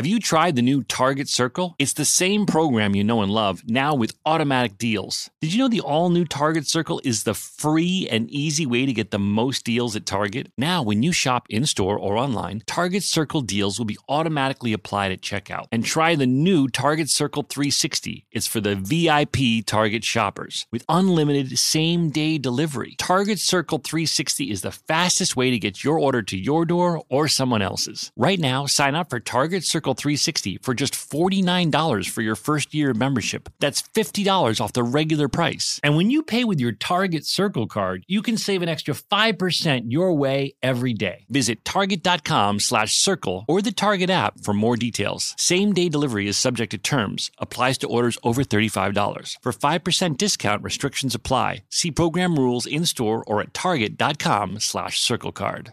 Have you tried the new Target Circle? It's the same program you know and love, now with automatic deals. Did you know the all new Target Circle is the free and easy way to get the most deals at Target? Now, when you shop in store or online, Target Circle deals will be automatically applied at checkout. And try the new Target Circle 360. It's for the VIP Target shoppers with unlimited same day delivery. Target Circle 360 is the fastest way to get your order to your door or someone else's. Right now, sign up for Target Circle Circle 360 for just $49 for your first year membership. That's $50 off the regular price. And when you pay with your Target Circle card, you can save an extra 5% your way every day. Visit target.com slash circle or the Target app for more details. Same day delivery is subject to terms, applies to orders over $35. For 5% discount, restrictions apply. See program rules in store or at target.com slash circle card.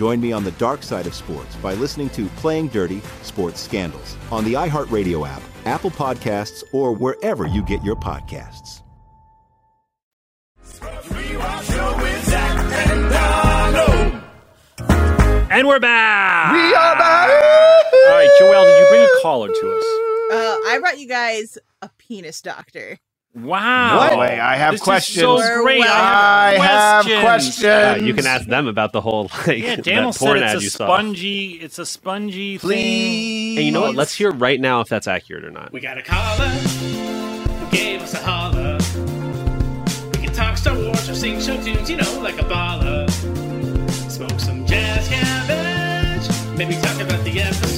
Join me on the dark side of sports by listening to Playing Dirty Sports Scandals on the iHeartRadio app, Apple Podcasts, or wherever you get your podcasts. And we're back. We are back. All right, Joelle, did you bring a caller to us? Uh, I brought you guys a penis doctor. Wow. What? Wait, I have This is questions. so great. I have questions. questions. Uh, you can ask them about the whole like Yeah, that Daniel said porn it's ad a you saw. spongy. It's a spongy thing. And you know what? Let's hear right now if that's accurate or not. We got a caller who gave us a holler. We can talk Star Wars or sing show tunes, you know, like a baller. Smoke some jazz cabbage, maybe talk about the episode.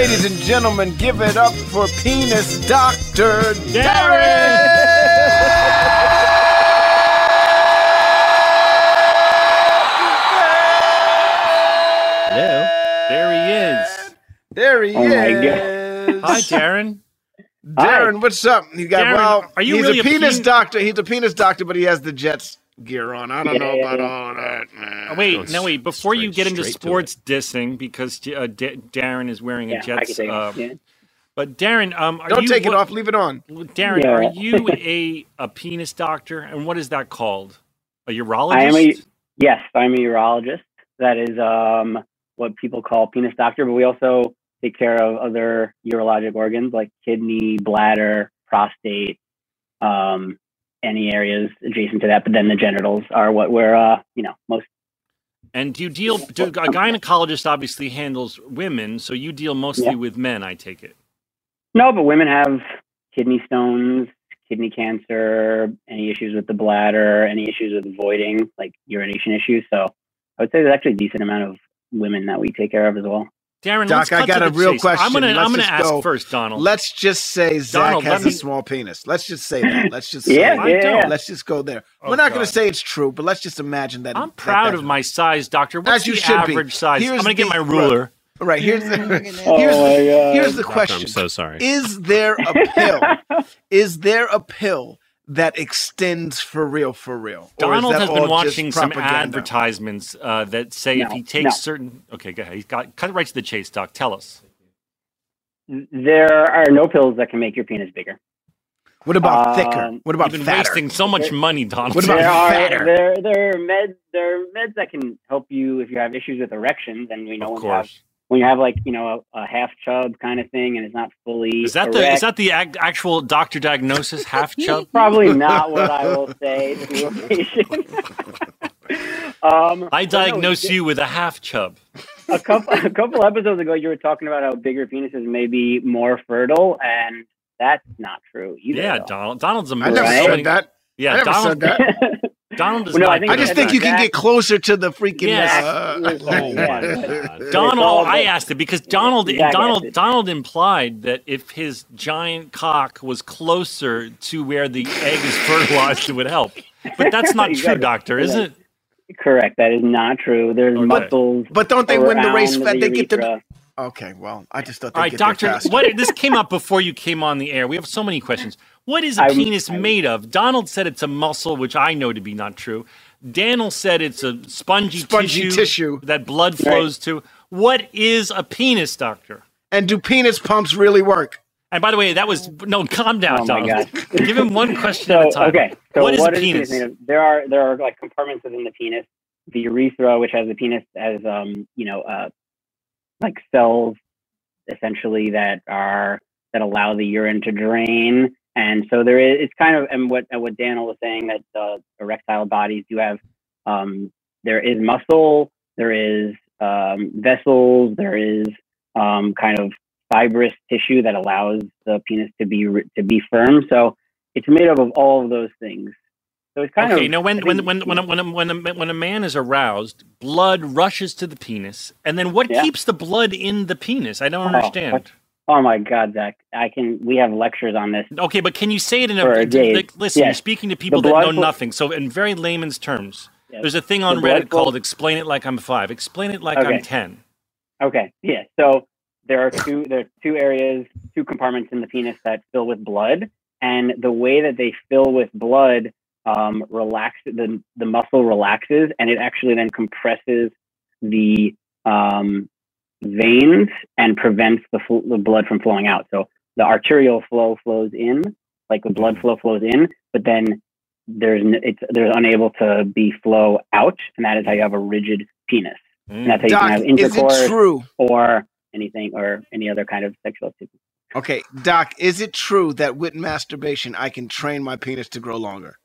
Ladies and gentlemen, give it up for Penis Doctor Darren! Hello. There he is. There he Oh is. Hi, Darren. Darren, what's up? You got Darren, well. are you he's really a a penis doctor. He's a penis doctor, but he has the Jets gear on. I don't know about all that. Man. Oh, wait, no, wait. Before you get into sports dissing, because uh, D- Darren is wearing Yeah, a I can Jets. Uh, yeah. But Darren, um, are Don't you, take it what- off. Leave it on. Darren, Yeah. are you a a penis doctor, and what is that called? A urologist? I am a yes, I'm a urologist. That is um, what people call penis doctor, but we also take care of other urologic organs like kidney, bladder, prostate, um, any areas adjacent to that. But then the genitals are what we're uh, you know most. And do you deal? Do, a gynecologist obviously handles women, so you deal mostly Yeah. with men. I take it. No, but women have kidney stones, kidney cancer, any issues with the bladder, any issues with voiding, like urination issues. So I would say there's actually a decent amount of women that we take care of as well. Darren, Doc, let's I got to a the real chase. question. I'm gonna, Let's I'm gonna ask go. first, Donald. Let's just say Zach has me- a small penis. Let's just say that. Let's just Yeah, say yeah, yeah. Let's just go there. Oh, We're not gonna say it's true, but let's just imagine that. I'm proud of my size, doctor. What's As you the should be. size? Here's I'm gonna get my ruler. Right here's the Oh here's, my the, here's the Doctor, question. I'm so sorry. Is there a pill? is there a pill that extends for real, for real? Donald has been watching some advertisements uh, that say if he takes no. certain. Okay, go ahead. He's got cut right to the chase, Doc. Tell us. There are no pills that can make your penis bigger. What about thicker? Um, What about You've been fatter? wasting so much money, Donald. What about there are fatter? there there are meds there are meds that can help you if you have issues with erections, and we know Of when you have course. When you have like you know a, a half chub kind of thing, and it's not fully Is that the is that the ac- actual doctor diagnosis? Half chub? probably not what I will say to a patient. um, I but no, diagnose you with a half chub. a couple a couple episodes ago, you were talking about how bigger penises may be more fertile, and that's not true either. Yeah, though. Donald. Donald's a I never Right? said that. Yeah, I never Donald. said that. Donald does Well, no, not. I think I just think you can get closer to the freaking. Yes. uh, Listen, yeah, Donald, It's all oh, I asked it because Donald, Zach asked Donald. Donald implied that if his giant cock was closer to where the egg is fertilized, it would help. But that's not true, Exactly. doctor, is it? Correct. That is not true. There's Okay. muscles. But don't they win the race? around Fat? They get the. Okay, well, I just thought they All right, get doctor. What this came up before you came on the air. We have so many questions. What is a I'm- penis I'm- made of? Donald said it's a muscle, which I know to be not true. Daniel said it's a spongy, Spongy tissue, tissue. that blood flows to. What is a penis, doctor? And do penis pumps really work? And by the way, that was no. Calm down, Oh Donald. God. Give him one question So at a time. okay. So what is a is penis? made of? There are there are like compartments within the penis. The urethra, which has the penis as um you know uh like cells essentially that are that allow the urine to drain. And so there is it's kind of and what and what Daniel was saying that uh, erectile bodies do have um, there is muscle, there is um, vessels, there is um, kind of fibrous tissue that allows the penis to be to be firm. So it's made up of all of those things. So it's kind okay, of now when when when when when, a, when, a, when a man is aroused, blood rushes to the penis, and then what Yeah. keeps the blood in the penis? I don't Oh, understand. Oh my God, Zach! I can. We have lectures on this. Okay, but can you say it in a a day. like, listen? You're speaking to people that know nothing. So, in very layman's terms, Yes. there's a thing on blood Reddit called "Explain It Like I'm Five. Explain it like I'm ten. Okay, yeah. So there are two there are two areas, two compartments in the penis that fill with blood, and the way that they fill with blood um, relax the the muscle relaxes, and it actually then compresses the um, veins and prevents the fl- the blood from flowing out. So the arterial flow flows in, like the blood flow flows in, but then there's n- it's there's unable to be flow out, and that is how you have a rigid penis. And that's how you Doc, can have intercourse or anything or any other kind of sexual activity. Okay, Doc, is it true that with masturbation I can train my penis to grow longer?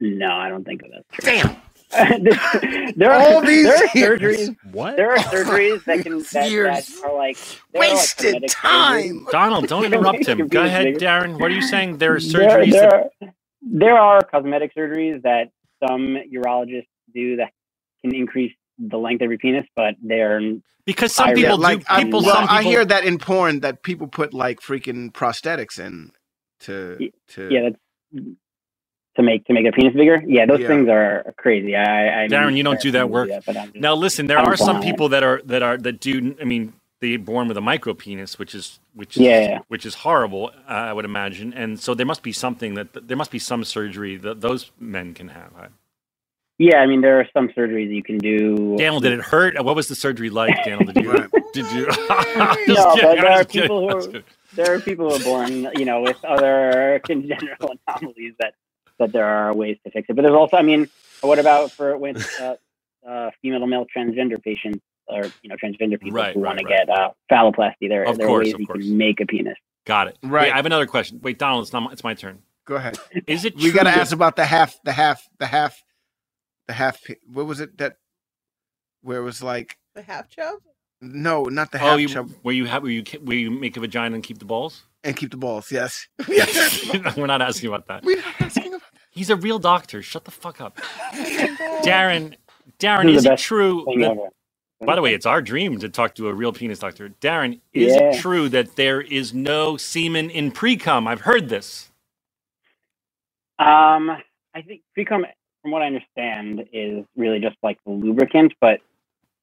No, I don't think that's true. Damn. There are All these there are surgeries. What? There are surgeries that can that, that Years. are like there are, like, Wasted time. surgeries. Donald, don't interrupt him. Go ahead. Darren. What are you saying? There are surgeries. there, that, are, there are cosmetic surgeries that some urologists do that can increase the length of your penis, but they're because some people yeah, do. like I, people, well, some people. I hear that in porn that people put like freaking prosthetics in to to yeah, that's to make to make their penis bigger. Yeah, those Yeah. things are crazy. I, I Darren, you don't do that work. but I'm just- Now listen, there I'm are some fine. people that are that are that do. I mean, they born with a micro penis, which is which is Yeah, yeah. which is horrible. Uh, I would imagine, and so there must be something that there must be some surgery that those men can have. I- Yeah, I mean there are some surgeries you can do. Daniel, did it hurt? What was the surgery like, Daniel? Did you? Did you? Just no, kidding, but I'm there are just kidding, people who are, there are people who are born, you know, with other congenital anomalies that that there are ways to fix it. But there's also, I mean, what about for with uh, uh, female to male transgender patients or you know transgender people Right, who right, want to right. get uh, phalloplasty? There, Of there course, are ways of you course. can make a penis. Got it. Right. Wait, I have another question. Wait, Donald, it's not. My, it's my turn. go ahead. Is it? We got to ask about the half, the half, the half, the half. What was it that where it was like The half chub? no, not the Oh, half you, chub where you have where you where you make a vagina and keep the balls? And keep the balls. Yes. yes. We're not asking about that. We're not asking about He's a real doctor. Shut the fuck up, Darren. Darren, This is is it true? That, by the way, it's our dream to talk to a real penis doctor. Darren, is Yeah. it true that there is no semen in pre cum? I've heard this. Um, I think pre-cum, from what I understand, is really just like the lubricant. But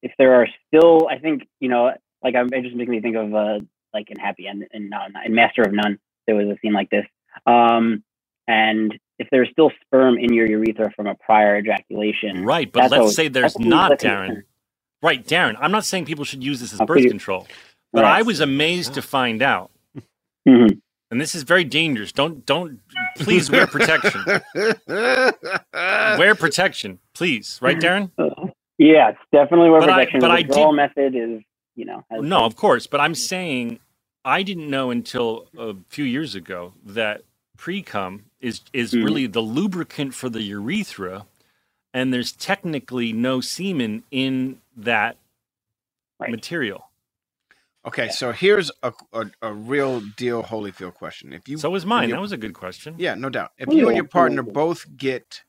if there are still, I think you know, like I'm, it just makes me think of uh, like in Happy and in, Nun- in Master of None, there was a scene like this. Um, and if there's still sperm in your urethra from a prior ejaculation, Right, but let's always- say there's not, Darren. concern. Right, Darren. I'm not saying people should use this as I'll birth control, but Right. I was amazed to find out, Mhm. and this is very dangerous. Don't don't please wear protection. wear protection, please. Right, Darren? Yeah, it's definitely where But I- protection. but the I did- method is, you know, No, of course, but I'm saying I didn't know until a few years ago that pre-cum is is Mhm. really the lubricant for the urethra, and there's technically no semen in that Right. material. Okay, so here's a, a a real deal Holyfield question. If you So was mine. you- That was a good question. Yeah, no doubt. If you and your partner both get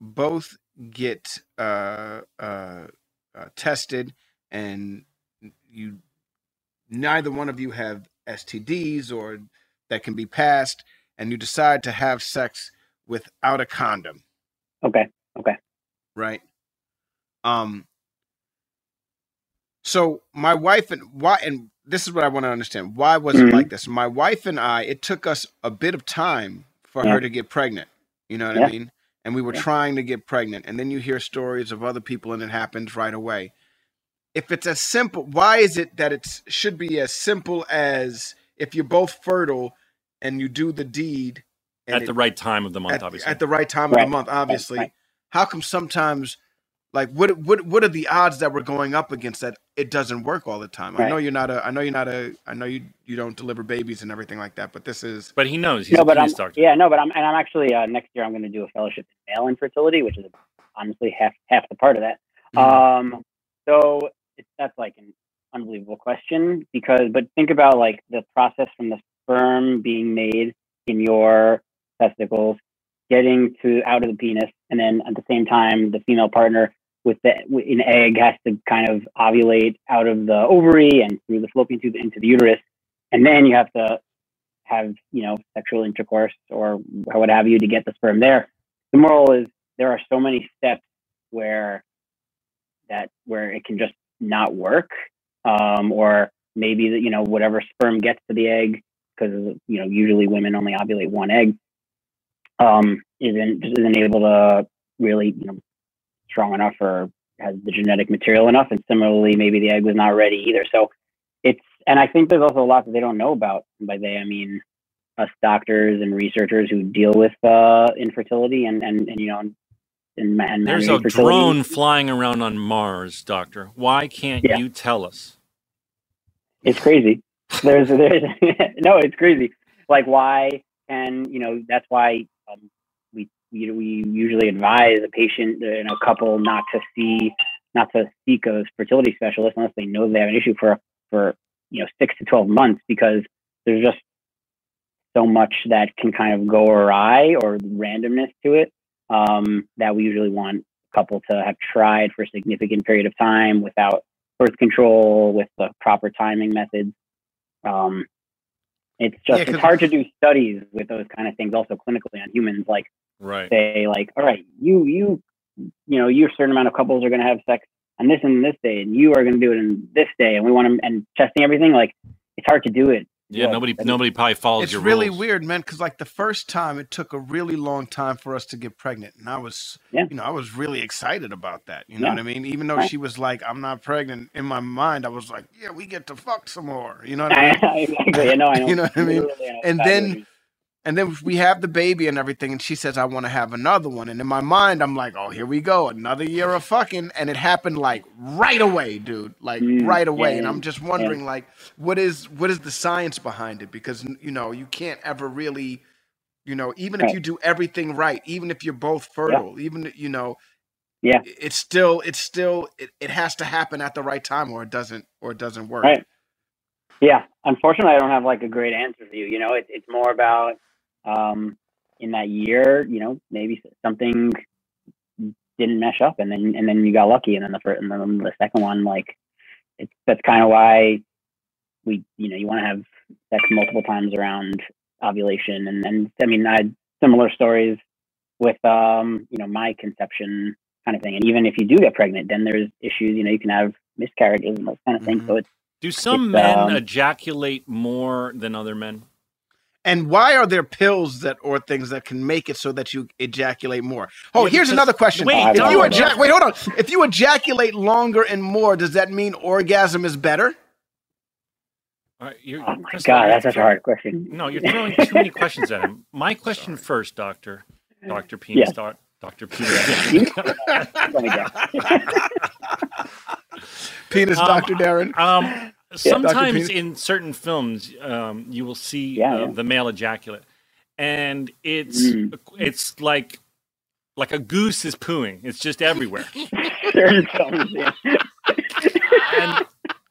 both get uh, uh, uh, tested, and you neither one of you have STDs or that can be passed, and you decide to have sex without a condom, okay, okay. right? Um. So my wife and why and this is what I want to understand. Why was it Mhm. like this? My wife and I, it took us a bit of time for Yeah. her to get pregnant. You know what Yeah. I mean? And we were Yeah. trying to get pregnant, and then you hear stories of other people, and it happens right away. If it's as simple, why is it that it should be as simple as if you're both fertile and you do the deed and At it- the right time of the month, at, obviously. at the right time of the month, obviously. right. How come sometimes like what what what are the odds that we're going up against that it doesn't work all the time? I know you're not a I know you're not a I know you you don't deliver babies and everything like that, but this is But he knows. He's no, but I'm doctor. yeah, no, but I'm and I'm actually uh, next year I'm going to do a fellowship in male infertility, which is honestly half half the part of that. Um, so it's, that's like an unbelievable question because, but think about like the process from the sperm being made in your testicles, getting to out of the penis, and then at the same time the female partner with the an egg has to kind of ovulate out of the ovary and through the fallopian tube into the uterus, and then you have to have you know sexual intercourse or what have you to get the sperm there. The moral is there are so many steps where that where it can just not work, um, or maybe that you know whatever sperm gets to the egg because you know usually women only ovulate one egg um, isn't isn't able to really you know strong enough or has the genetic material enough, and similarly maybe the egg was not ready either. So it's and I think there's also a lot that they don't know about. By they I mean us doctors and researchers who deal with uh, infertility and, and and you know and, and, There's a infertility. drone flying around on Mars, Doctor. Why can't Yeah. you tell us? It's crazy. There's there's no, it's crazy. Like why can you know that's why um, we we we usually advise a patient and a couple not to see not to seek a fertility specialist unless they know they have an issue for for you know six to twelve months because there's just so much that can kind of go awry or randomness to it um, that we usually want a couple to have tried for a significant period of time without birth control with the proper timing methods. Um, it's just Yeah, it's hard to do studies with those kind of things also clinically on humans like Right. say like all right you you you know you a certain amount of couples are going to have sex on this and this day and you are going to do it in this day and we want to and testing everything like it's hard to do it Yeah, Well, nobody nobody probably follows it's your really rules. weird, man. Because like the first time, it took a really long time for us to get pregnant, and I was, Yeah. you know, I was really excited about that. You know Yeah. what I mean? Even though Right. she was like, "I'm not pregnant," in my mind, I was like, "Yeah, we get to fuck some more." You know what I mean? exactly I know I know You know what I mean? Literally, I And then you mean. And then we have the baby and everything, and she says, "I want to have another one." And in my mind, I'm like, "Oh, here we go, another year of fucking." And it happened like right away, dude, like Mm, right away. yeah, and I'm just wondering, like, what is what is the science behind it? Because you know, you can't ever really, you know, even if you do everything right, even if you're both fertile, even you know, yeah it's still it's still it, it has to happen at the right time, or it doesn't or it doesn't work. Right. Yeah. Unfortunately, I don't have like a great answer for you. You know, it, it's more about um, in that year, you know, maybe something didn't mesh up, and then and then you got lucky, and then the first, and then the second one, like, it's that's kind of why we, you know, you want to have sex multiple times around ovulation, and and I mean, I had similar stories with um, you know, my conception kind of thing, and even if you do get pregnant, then there's issues. You know, you can have miscarriages and those kind of things. So it's Do some It's, men um, ejaculate more than other men? And why are there pills that or things that can make it so that you ejaculate more? Oh, Yeah, here's another question. wait, if you ejac- wait, hold on. If you ejaculate longer and more, does that mean orgasm is better? All right, oh my first god, that's such a hard question. No, you're throwing too many questions at him. My question first, Doctor. Doctor Penis. Yes. Doc, Doctor Penis. Let me guess. Penis, Um, Doctor Darren. Um, sometimes in certain films, um, you will see uh, the male ejaculate, and it's Mm. it's like like a goose is pooing. It's just everywhere. Certain films, yeah. and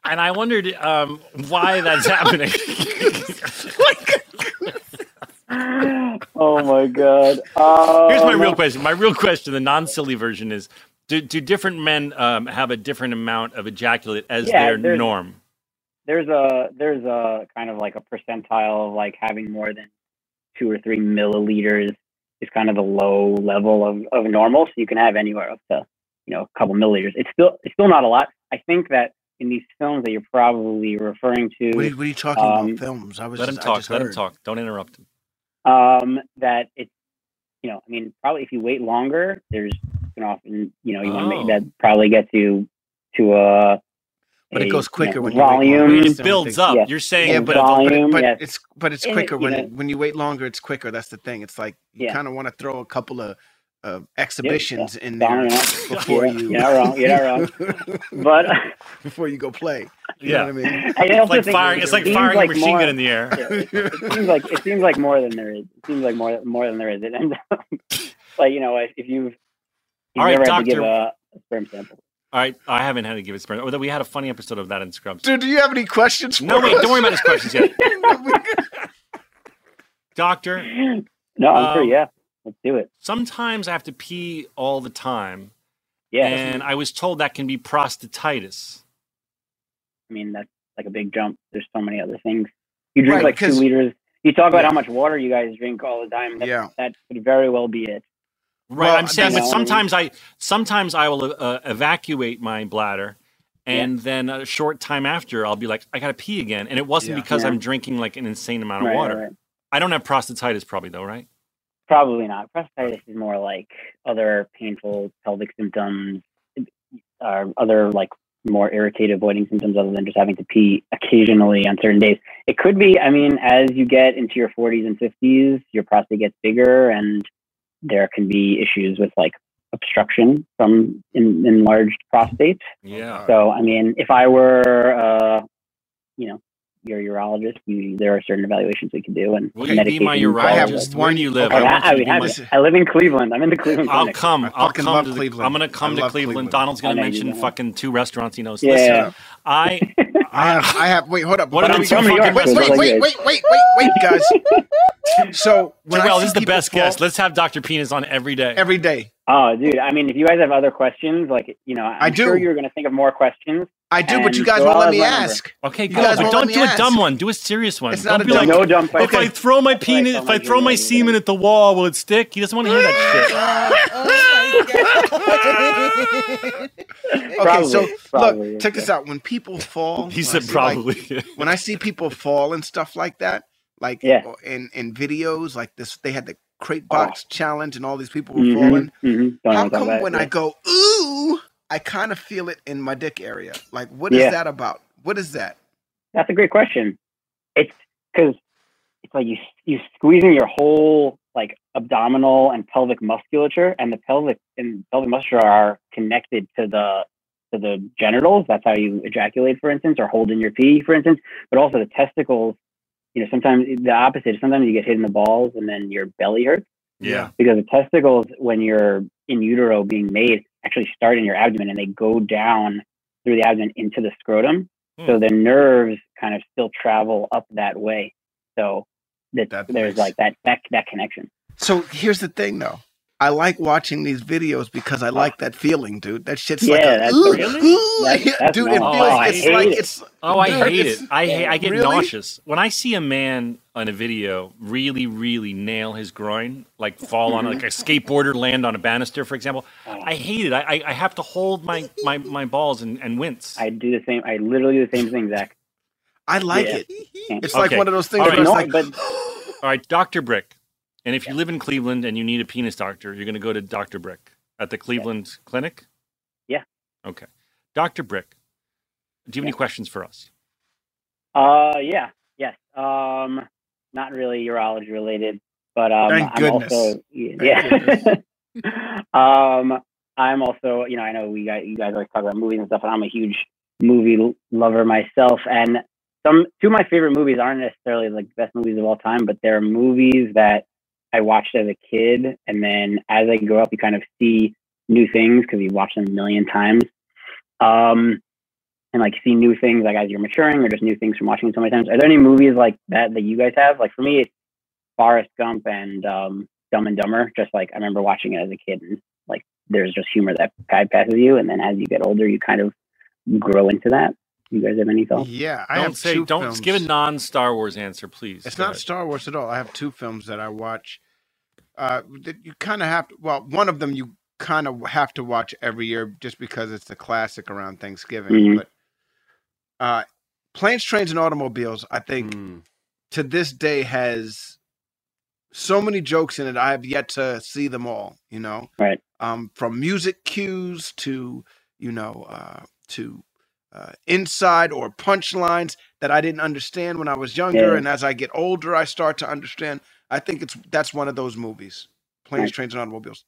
and I wondered um, why that's happening. oh my god. Um, Here's my real question. My real question, the non-silly version is: Do, do different men um, have a different amount of ejaculate as Yeah, their norm? There's a there's a kind of like a percentile of like having more than two or three milliliters is kind of the low level of, of normal. So you can have anywhere up to you know a couple milliliters. It's still it's still not a lot. I think that in these films that you're probably referring to, What are, you- what are you talking Um, about? Films? I was Let him just, I talk. just Let him talk. Don't interrupt him. um, that it's you know I mean probably if you wait longer, there's you can often you know you want to Oh. make that probably get to to a But it a, goes you quicker know, when you wait longer. volume. It's It builds up. Yeah. You're saying Yeah, but, the- but, volume, but yeah. it's but it's And it- quicker when know- when you wait longer. It's quicker. That's the thing. It's like you Yeah. kind of want to throw a couple of uh, exhibitions in there enough. before You're- you. you're wrong, you're wrong. But before you go play. You Yeah. know what I mean? I It's like firing. it It's like seems firing like a machine more- gun in the air. Yeah, it, it seems like it seems like more than there is. It seems like more more than there is. It ends up like you know if if you've, you've All right, never had to give doctor. a, a sperm sample. All right, I haven't had to give it sperm. Although we had a funny episode of that in Scrubs. Dude, do you have any questions? No, wait, us? don't worry about his questions yet. Doctor, No, I'm sure. Um, Yeah, let's do it. sometimes I have to pee all the time. Yeah, And I was told that can be prostatitis. I mean that's like a big jump. There's so many other things. You drink Right, like two liters. You talk about Yeah. how much water you guys drink all the time. That, Yeah. that could very well be it. Right, Well, I'm saying, but sometimes I sometimes I will uh, evacuate my bladder, and then a short time after I'll be like, I gotta pee again, and it wasn't Yeah. because Yeah. I'm drinking like an insane amount of Right, water. right. I don't have prostatitis, probably though, right? Probably not. Prostatitis is more like other painful pelvic symptoms, or other like more irritated voiding symptoms other than just having to pee occasionally on certain days. It could be, I mean, as you get into your 40s and 50s, your prostate gets bigger and there can be issues with like obstruction from in, enlarged prostate. Yeah. So, I mean, if I were, uh, you know, your urologist, you, there are certain evaluations we can do and Will you be my medications, all of urologist? Where do you live? I, I I, you to I, my- I live in Cleveland. I'm in the Cleveland I'll clinic. come. I I'll fucking come love to the, Cleveland. I'm gonna come to Cleveland. Cleveland. Donald's gonna I know you mention fucking two restaurants he knows. Yeah. Listen, I I have, I have. Wait, hold up. What But are I'm the from two New York. fucking Wait, wait, wait, wait, wait, wait, wait, guys. So when I this is the best fall guest. Let's have Dr. Penis on every day. every day. Oh, dude. I mean, if you guys have other questions, like you know, I'm I do. sure you're going to think of more questions. I do, but you guys so won't let me remember. ask. Okay, You good. guys But don't do a dumb one. Do a serious one. It's don't not a be dumb like, no dumb if. I throw my That's why I penis, if I throw my semen at the wall, will it stick? He doesn't want to hear that shit. Okay, Probably, so probably, look, check this out. When people fall, He said see, like, probably. when I see people fall and stuff like that, like Yeah. in in videos like this, they had the crate box challenge and all these people were Mhm, falling. mhm. How come that, when yeah. I go ooh, I kind of feel it in my dick area? Like, what is Yeah. that about? What is that? That's a great question. It's because it's like you you squeezing your whole like abdominal and pelvic musculature, and the pelvic and pelvic musculature are connected to the to the genitals. That's how you ejaculate, for instance, or hold in your pee, for instance. But also the testicles. You know, sometimes the opposite. Sometimes you get hit in the balls, and then your belly hurts yeah. because the testicles, when you're in utero being made, actually start in your abdomen and they go down through the abdomen into the scrotum. So Hmm. the nerves kind of still travel up that way. So that That there's makes- like that, that that connection. So here's the thing, though. I like watching these videos because I like that feeling, dude. That shit's like, Yeah, a, that's ooh, really- ooh, that's- that's dude. It feels Oh, I it's hate like it. it's. Oh, I dude, hate it. I hate. I get Really? nauseous when I see a man on a video really, really nail his groin, like fall on like a mm-hmm. skateboarder land on a banister, for example. I oh. hate it. I I, I have to hold my my, my balls and, and wince. I do the same. I literally do the same thing, Zach. I like Yeah. it. Can't- It's like one of those things All where it's No, like, but All right, Doctor Brick. And if you live in Cleveland and you need a penis doctor, you're going to go to Doctor Brick at the Cleveland Clinic. Yeah. Okay, Doctor Brick. Do you have any questions for us? uh, yeah, yes. Um, not really urology related, but um, Thank I'm goodness. also yeah. um, I'm also, you know, I know we guys, you guys always talk about movies and stuff, and I'm a huge movie lover myself. And some two of my favorite movies aren't necessarily like the best movies of all time, but they're movies that I watched as a kid, and then as I grow up, you kind of see new things because you watch them a million times. Um, and like see new things like as you're maturing or just new things from watching it so many times. Are there any movies like that that you guys have? Like for me, it's Forrest Gump and um, Dumb and Dumber. Just like I remember watching it as a kid, and like there's just humor that passes you, and then as you get older, you kind of grow into that. You guys have any thoughts? yeah, I don't have say. two Don't films. give a non-Star Wars answer, please. It's Go not ahead. Star Wars at all. I have two films that I watch. Uh, that you kind of have to. Well, one of them you kind of have to watch every year just because it's a classic around Thanksgiving. Mhm. But uh, Planes, Trains, and Automobiles, I think Mm. to this day has so many jokes in it. I have yet to see them all. You know, Right. um, from music cues to you know uh, to uh, inside or punchlines that I didn't understand when I was younger, Yeah. and as I get older, I start to understand. I think it's that's one of those movies, Planes, Right. Trains, and Automobiles.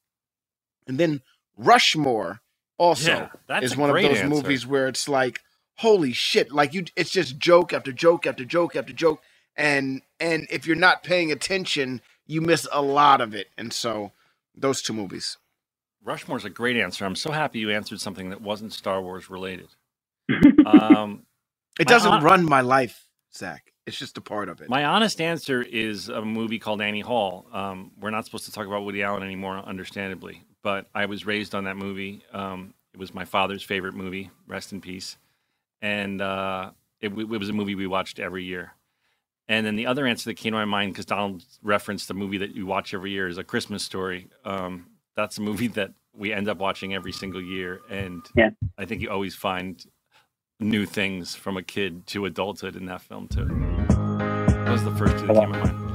And then Rushmore also Yeah, that's is one of those answer. movies where it's like, holy shit, like you it's just joke after joke after joke after joke. And and if you're not paying attention, you miss a lot of it. And so those two movies. Rushmore's a great answer. I'm so happy you answered something that wasn't Star Wars related. Um, It doesn't hon- run my life, Zach. It's just a part of it. My honest answer is a movie called Annie Hall. Um, we're not supposed to talk about Woody Allen anymore, understandably, but I was raised on that movie. Um, it was my father's favorite movie. Rest in peace. And uh, it, it was a movie we watched every year. And then the other answer that came to my mind, because Donald referenced the movie that you watch every year, is A Christmas Story. Um, that's a movie that we end up watching every single year, and Yeah. I think you always find new things from a kid to adulthood in that film too. Those are the first two that came to mind.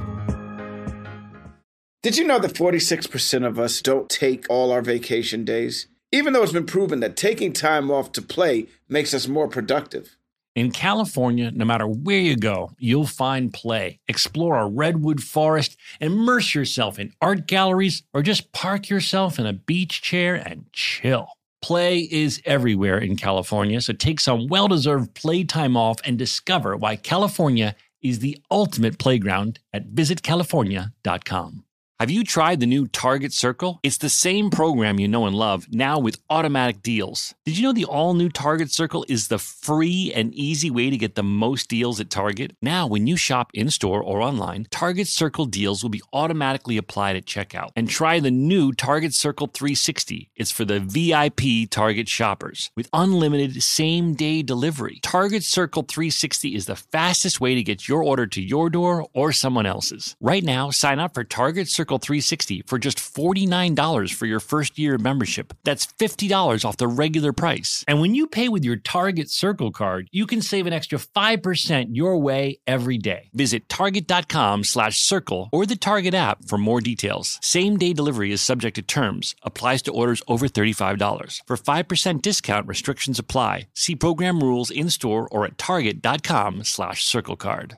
Did you know that 46% of us don't take all our vacation days? Even though it's been proven that taking time off to play makes us more productive. In California, no matter where you go, you'll find play. Explore a redwood forest, immerse yourself in art galleries, or just park yourself in a beach chair and chill. Play is everywhere in California, so take some well deserved playtime off and discover why California is the ultimate playground at visitcalifornia.com. Have you tried the new Target Circle? It's the same program you know and love, now with automatic deals. Did you know the all new Target Circle is the free and easy way to get the most deals at Target? Now, when you shop in store or online, Target Circle deals will be automatically applied at checkout. And try the new Target Circle 360. It's for the VIP Target shoppers with unlimited same day delivery. Target Circle 360 is the fastest way to get your order to your door or someone else's. Right now, sign up for Target Circle 360 for just $49 for your first year membership. That's $50 off the regular price. And when you pay with your Target Circle card, you can save an extra 5% your way every day. Visit target.com slash circle or the Target app for more details. Same day delivery is subject to terms, applies to orders over $35. For 5% discount, restrictions apply. See program rules in store or at target.com slash circle card.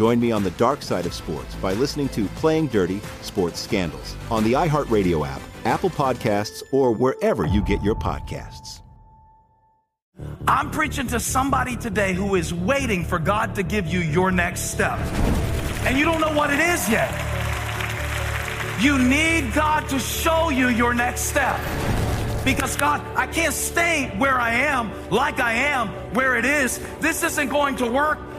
Join me on the dark side of sports by listening to Playing Dirty Sports Scandals on the iHeartRadio app, Apple Podcasts, or wherever you get your podcasts. I'm preaching to somebody today who is waiting for God to give you your next step. And you don't know what it is yet. You need God to show you your next step. Because God, I can't stay where I am, like I am, where it is. This isn't going to work.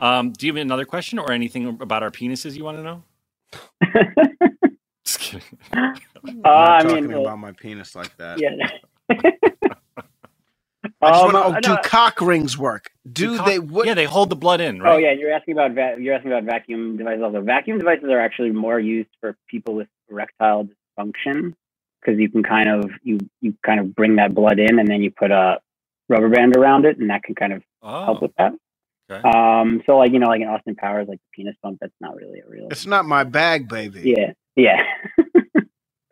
Um, do you have another question or anything about our penises you want to know? Just kidding. Uh, I'm I not mean, talking uh, about my penis like that. Yeah. I just Um, wanna- oh, uh, do no. cock rings work? Do, cock- they? What? Yeah, they hold the blood in, right? Oh yeah, you're asking about va- you're asking about vacuum devices. Also, vacuum devices are actually more used for people with erectile dysfunction because you can kind of you you kind of bring that blood in and then you put a rubber band around it and that can kind of help Oh, with that. Okay. Um, so like you know like in Austin Powers like the penis bump, that's not really a real. It's not my bag, baby. Yeah, yeah.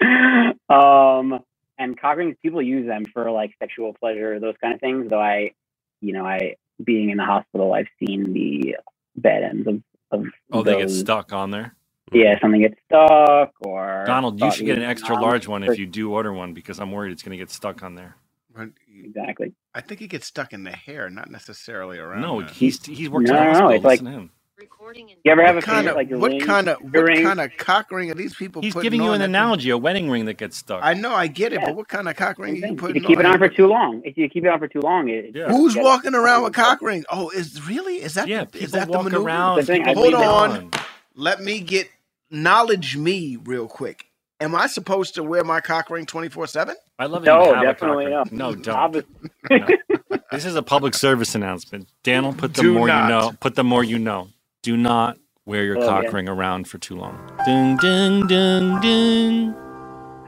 um, and cock rings, people use them for like sexual pleasure, those kind of things. Though I, you know, I being in the hospital, I've seen the bad ends of of Oh, they get stuck on there. Yeah, something gets stuck or Donald, you should get an extra large one if you do order one because I'm worried it's going to get stuck on there. But Exactly. I think he gets stuck in the hair, not necessarily around. No, the- he's he's working. No, in a no, it's like- Listen to him. You ever have what a kind finger, of like your what ring, kind of your what ring? kind of cock ring are these people? He's putting giving you on an that- analogy, a wedding ring that gets stuck. I know, I get it, Yeah. but what kind of cock ring are you If putting you keep it on? on for too long, if you keep it on for too long, it, Yeah. Who's Yeah. walking around with cock ring? Oh, is really is that Yeah, the, people is that the walk maneuver? around. The thing, Hold on. Let me get knowledge me real quick. Am I supposed to wear my cock ring twenty four seven? I love it. No, a definitely cock ring. no. No, don't. Obviously- This is a public service announcement. Daniel, put the Do more not. you know. Put the more you know. Do not wear your Oh, cock yeah. ring around for too long. Ding, ding, ding, ding.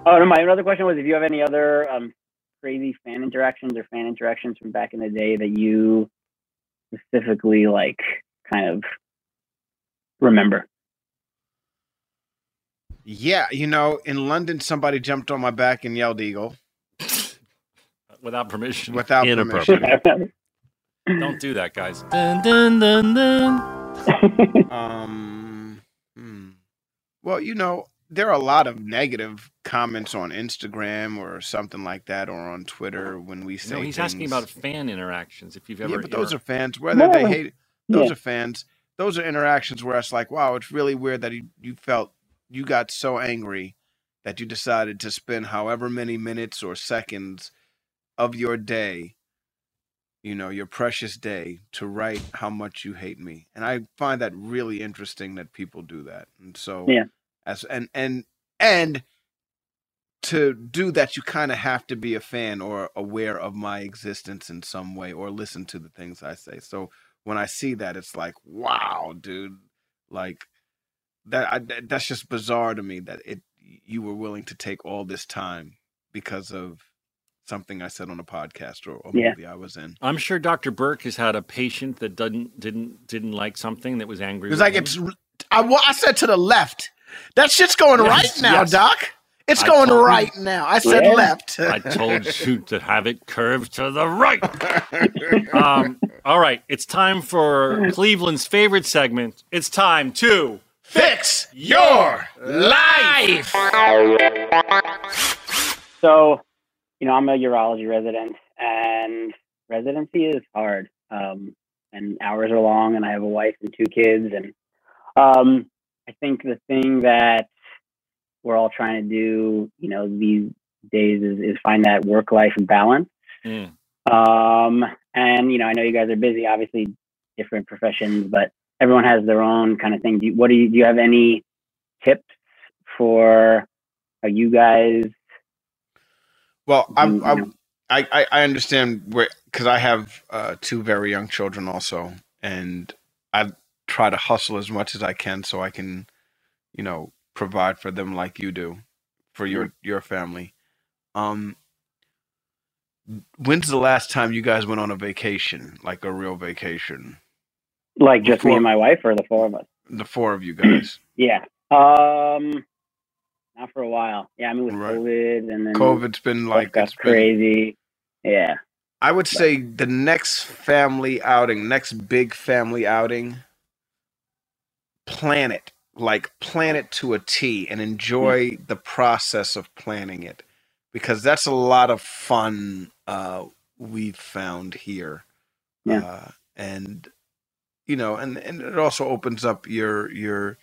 Oh no, my other question was if you have any other um, crazy fan interactions or fan interactions from back in the day that you specifically like kind of remember. Yeah, you know, in London, somebody jumped on my back and yelled "eagle" Without permission. without permission. Don't do that, guys. Dun, dun, dun, dun. Um, hmm. well, you know, there are a lot of negative comments on Instagram or something like that, or on Twitter when we say. No, he's asking about fan interactions. If you've ever, Yeah, but those inter- are fans. Whether they No. hate, those Yeah. are fans. Those are interactions where it's like, wow, it's really weird that you, you felt you got so angry that you decided to spend however many minutes or seconds of your day, you know, your precious day, to write how much you hate me. And I find that really interesting that people do that. And so, Yeah. as and and and to do that, you kind of have to be a fan or aware of my existence in some way or listen to the things I say. So when I see that, it's like, wow, dude, like that. I, that's just bizarre to me that it you were willing to take all this time because of something I said on a podcast or a Yeah. movie I was in. I'm sure Dr. Burke has had a patient that doesn't didn't didn't like something that was angry. It's with like him. it's. I, I said to the left. That shit's going Yes, right now, yes. Doc. It's I going told- right now. I said Yeah. left. I told you to have it curved to the right. Um, all right, it's time for Cleveland's favorite segment. It's time to Fix your life. So, you know, I'm a urology resident, and residency is hard. Um, and hours are long, and I have a wife and two kids. And um, I think the thing that we're all trying to do, you know, these days is, is find that work life balance. Mm. Um, and you know, I know you guys are busy, obviously different professions, but everyone has their own kind of thing. Do you, what do you do? You have any tips for how you guys? Well, I'm, I'm. I, I, I understand where because I have uh, two very young children also, and I try to hustle as much as I can so I can, you know, provide for them like you do for your your family. Um, when's the last time you guys went on a vacation, like a real vacation? Like just me and my wife, or the four of us? The four of you guys. Yeah. Um, not for a while. Yeah, I mean with Right. COVID and then COVID's been like got it's been- crazy. Yeah. I would say the next family outing, next big family outing, plan it. Like plan it to a T and enjoy the process of planning it. Because that's a lot of fun uh we've found here. Yeah. Uh and you know, and, and it also opens up your your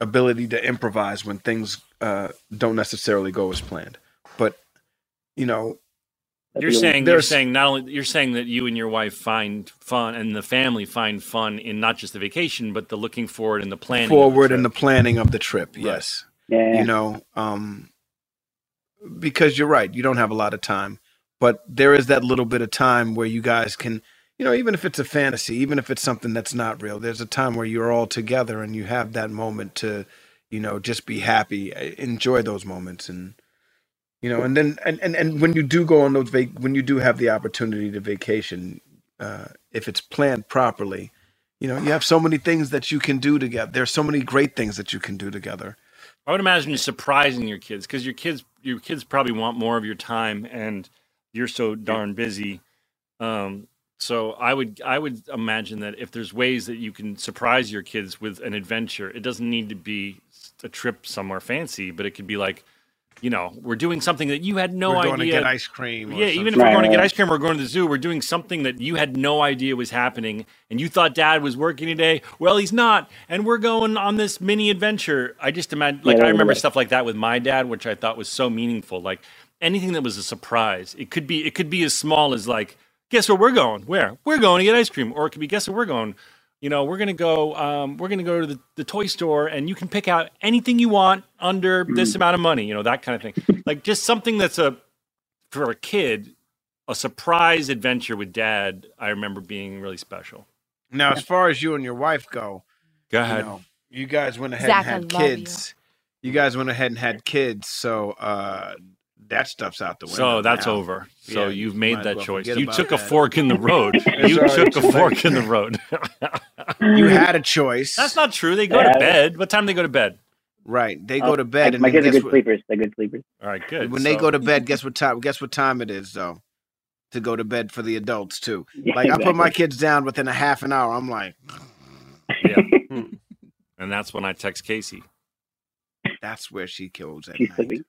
ability to improvise when things uh don't necessarily go as planned. But you know, You're saying you're saying not only you're saying that you and your wife find fun and the family find fun in not just the vacation but the looking forward and the planning. of the forward in the trip. planning of the trip. Yes, Yeah. you know, um, because you're right, you don't have a lot of time, but there is that little bit of time where you guys can, you know, even if it's a fantasy, even if it's something that's not real, there's a time where you're all together and you have that moment to, you know, just be happy, uh, enjoy those moments, and you know, and then and and, and when you do go on those vac- when you do have the opportunity to vacation, uh, if it's planned properly. You know, you have so many things that you can do together. There's so many great things that you can do together. I would imagine you surprising your kids because your kids your kids probably want more of your time and you're so darn busy. Um, so I would I would imagine that if there's ways that you can surprise your kids with an adventure, it doesn't need to be a trip somewhere fancy, but it could be like you know, we're doing something that you had no we're idea. going to get ice cream. or Yeah, even if something. we're going to get ice cream or going to the zoo, we're doing something that you had no idea was happening, and you thought Dad was working today. Well, he's not, and we're going on this mini adventure. I just imagine, like, Yeah, I remember yeah. stuff like that with my dad, which I thought was so meaningful. Like anything that was a surprise. It could be, it could be as small as like, guess where we're going? Where we're going to get ice cream, or it could be, guess where we're going. You know, we're gonna go. Um, we're gonna go to the, the toy store, and you can pick out anything you want under Mm-hmm. this amount of money. You know, that kind of thing. like just something that's a for a kid, a surprise adventure with dad. I remember being really special. Now, as far as you and your wife go, Go you know, you guys went ahead Zach, and had love you. kids. You. guys went ahead and had kids, so uh, that stuff's out the window. So that's now. over. So Yeah, you've made that well choice. You about took a fork in the road. You took a fork in the road. You had a choice. That's not true. They go to bed. What time do they go to bed? right. They Oh, go to bed, my, and my then kids are good what, sleepers. They're good sleepers. All right, good. when they go to bed, guess what time? Guess what time it is, though. To go to bed for the adults too. Yeah, Like I put my kids down within a half an hour. I'm like, yeah. Hmm. and that's when I text CaCee. that's where she kills at She's night. sleeping.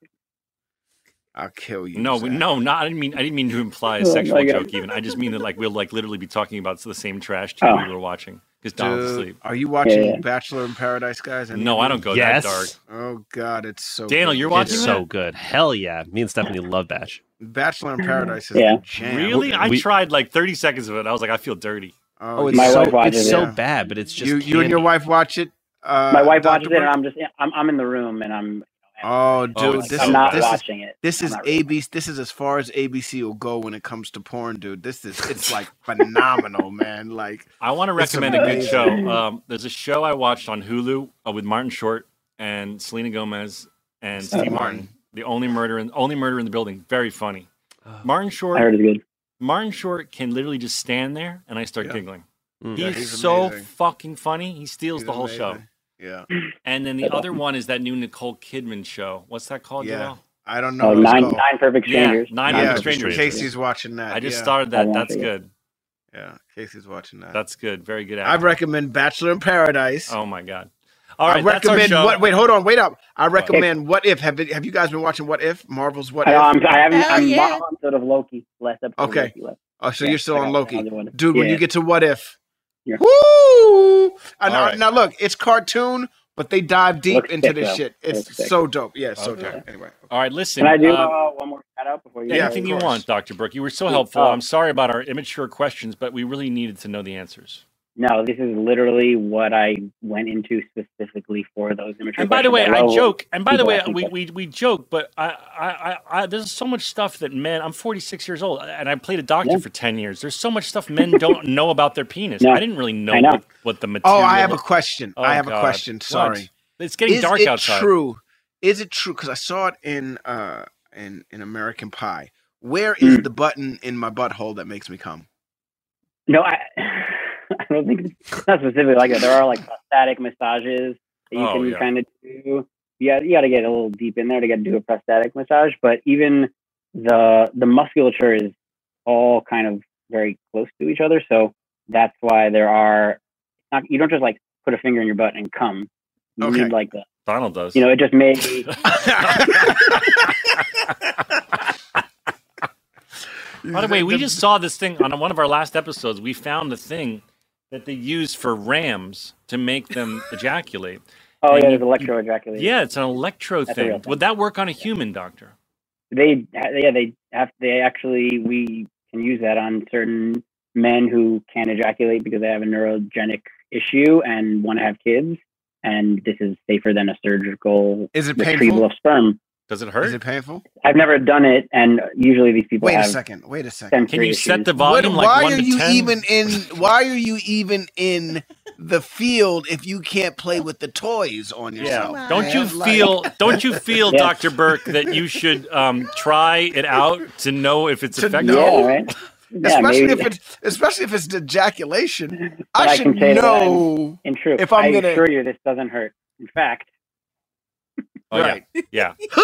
I'll kill you. No, Zach. no, not. I didn't mean. I didn't mean to imply a Oh, sexual my God. joke. Even I just mean that like we'll like literally be talking about the same trash TV Oh. we were watching because Donald's Dude, asleep. are you watching Yeah, yeah. Bachelor in Paradise, guys? Any No, I don't go Yes. that dark. Oh God, it's so. Daniel, good. you're watching It's that? so good. Hell yeah. Me and Stephanie love Batch. Bachelor in Paradise is Yeah. jam. Really? I We- tried like 30 seconds of it. I was like, I feel dirty. Oh, it's My so wife watches it's it. so Yeah. bad, but it's just you, you and your wife watch it. Uh, my wife Dr. watches it, and I'm just I'm I'm in the room, and I'm Oh, dude, it's this I'm not this is watching it. this is ABC. This is as far as ABC will go when it comes to porn, dude. This is it's like phenomenal, man. Like I want to It's recommend a good show. Um, there's a show I watched on Hulu uh, with Martin Short and Selena Gomez and Steve Steve Martin. Martin. The only murder in only murder in the building. Very funny. Martin Short. I Short. heard it's good. Martin Short can literally just stand there and I start Yeah. giggling. Mm. He Yeah, he's so fucking funny. He steals he's the whole show. Amazing. Yeah, And then the That's other awesome. one is that new Nicole Kidman show. What's that called, Yeah. Joelle? I don't know. Oh, what it's nine nine perfect Yeah, strangers. Nine yeah, Perfect Strangers. CaCee's watching that. I just yeah. started that. That's it, good. Yeah, CaCee's watching that. That's good. Very good. I recommend Bachelor in Paradise. Oh my god. All right, I that's our recommend show. what? Wait, hold on, wait up. I recommend What If. Have Have you guys been watching What If? Marvel's What I If? I'm, I haven't. Hell I'm yeah. one episode of Loki. Last episode. Okay. Of Loki left. Oh, so Yeah, you're still I on Loki, another one. dude. When you get to What If, Yeah. woo! And now, All right. now look, it's cartoon, but they dive deep Looks into sick, this though. shit. It's Looks sick. so dope. Yeah, so Okay. dope. Anyway, All right, listen. Can I do uh, uh, one more shout out before you? Yeah, anything of you want, Dr. Brooke. You were so helpful. uh, I'm sorry about our immature questions, but we really needed to know the answers. No, this is literally what I went into specifically for those immature And by the way, questions. I joke. And by the way, we, we, we joke, but I, I, I, I there's so much stuff that men. I'm 46 years old, and I played a doctor Yeah. for 10 years. There's so much stuff men don't know about their penis. No, I didn't really know, know. What, what the material. oh, I have a question. Oh, I have God. a question. What? Sorry. It's getting is dark it outside. true? Is it true? Because I saw it in uh in in American Pie. Where is Mm. the button in my butthole that makes me come? No, I, I don't think it's not specifically like that. There are like prostatic massages that you Oh, can yeah. kind of do. Yeah, you got to get a little deep in there to get do a prostatic massage. But even the the musculature is all kind of very close to each other, so that's why there are. Not, you don't just like put a finger in your butt and come. You Okay. need like the, Donald does. you know, it just may. By the way, we just saw this thing on one of our last episodes. We found the thing that they use for rams to make them ejaculate. Oh And yeah, you- there's electro ejaculation. Yeah, it's an electro That's thing. thing. Would that work on a human, doctor? they yeah they have they actually we can use that on certain men who can't ejaculate because they have a neurogenic issue and want to have kids and this is safer than a surgical Is it retrieval painful? of sperm Does it hurt? Is it painful? i've never done it and usually these people Wait a second. Wait a second. Can sensory you set issues. the What, volume like why one are to you 10? even in? Why are you even in the field if you can't play with the toys on yourself? Yeah. Don't you feel? Don't you feel, Yeah. Doctor Burke, that you should um, try it out to know if it's To effective? know? yeah right yeah, especially maybe, if it's especially if it's ejaculation. but I I should can say know. in truth if I'm i gonna- assure you this doesn't hurt in fact Oh, Right. yeah. Yeah.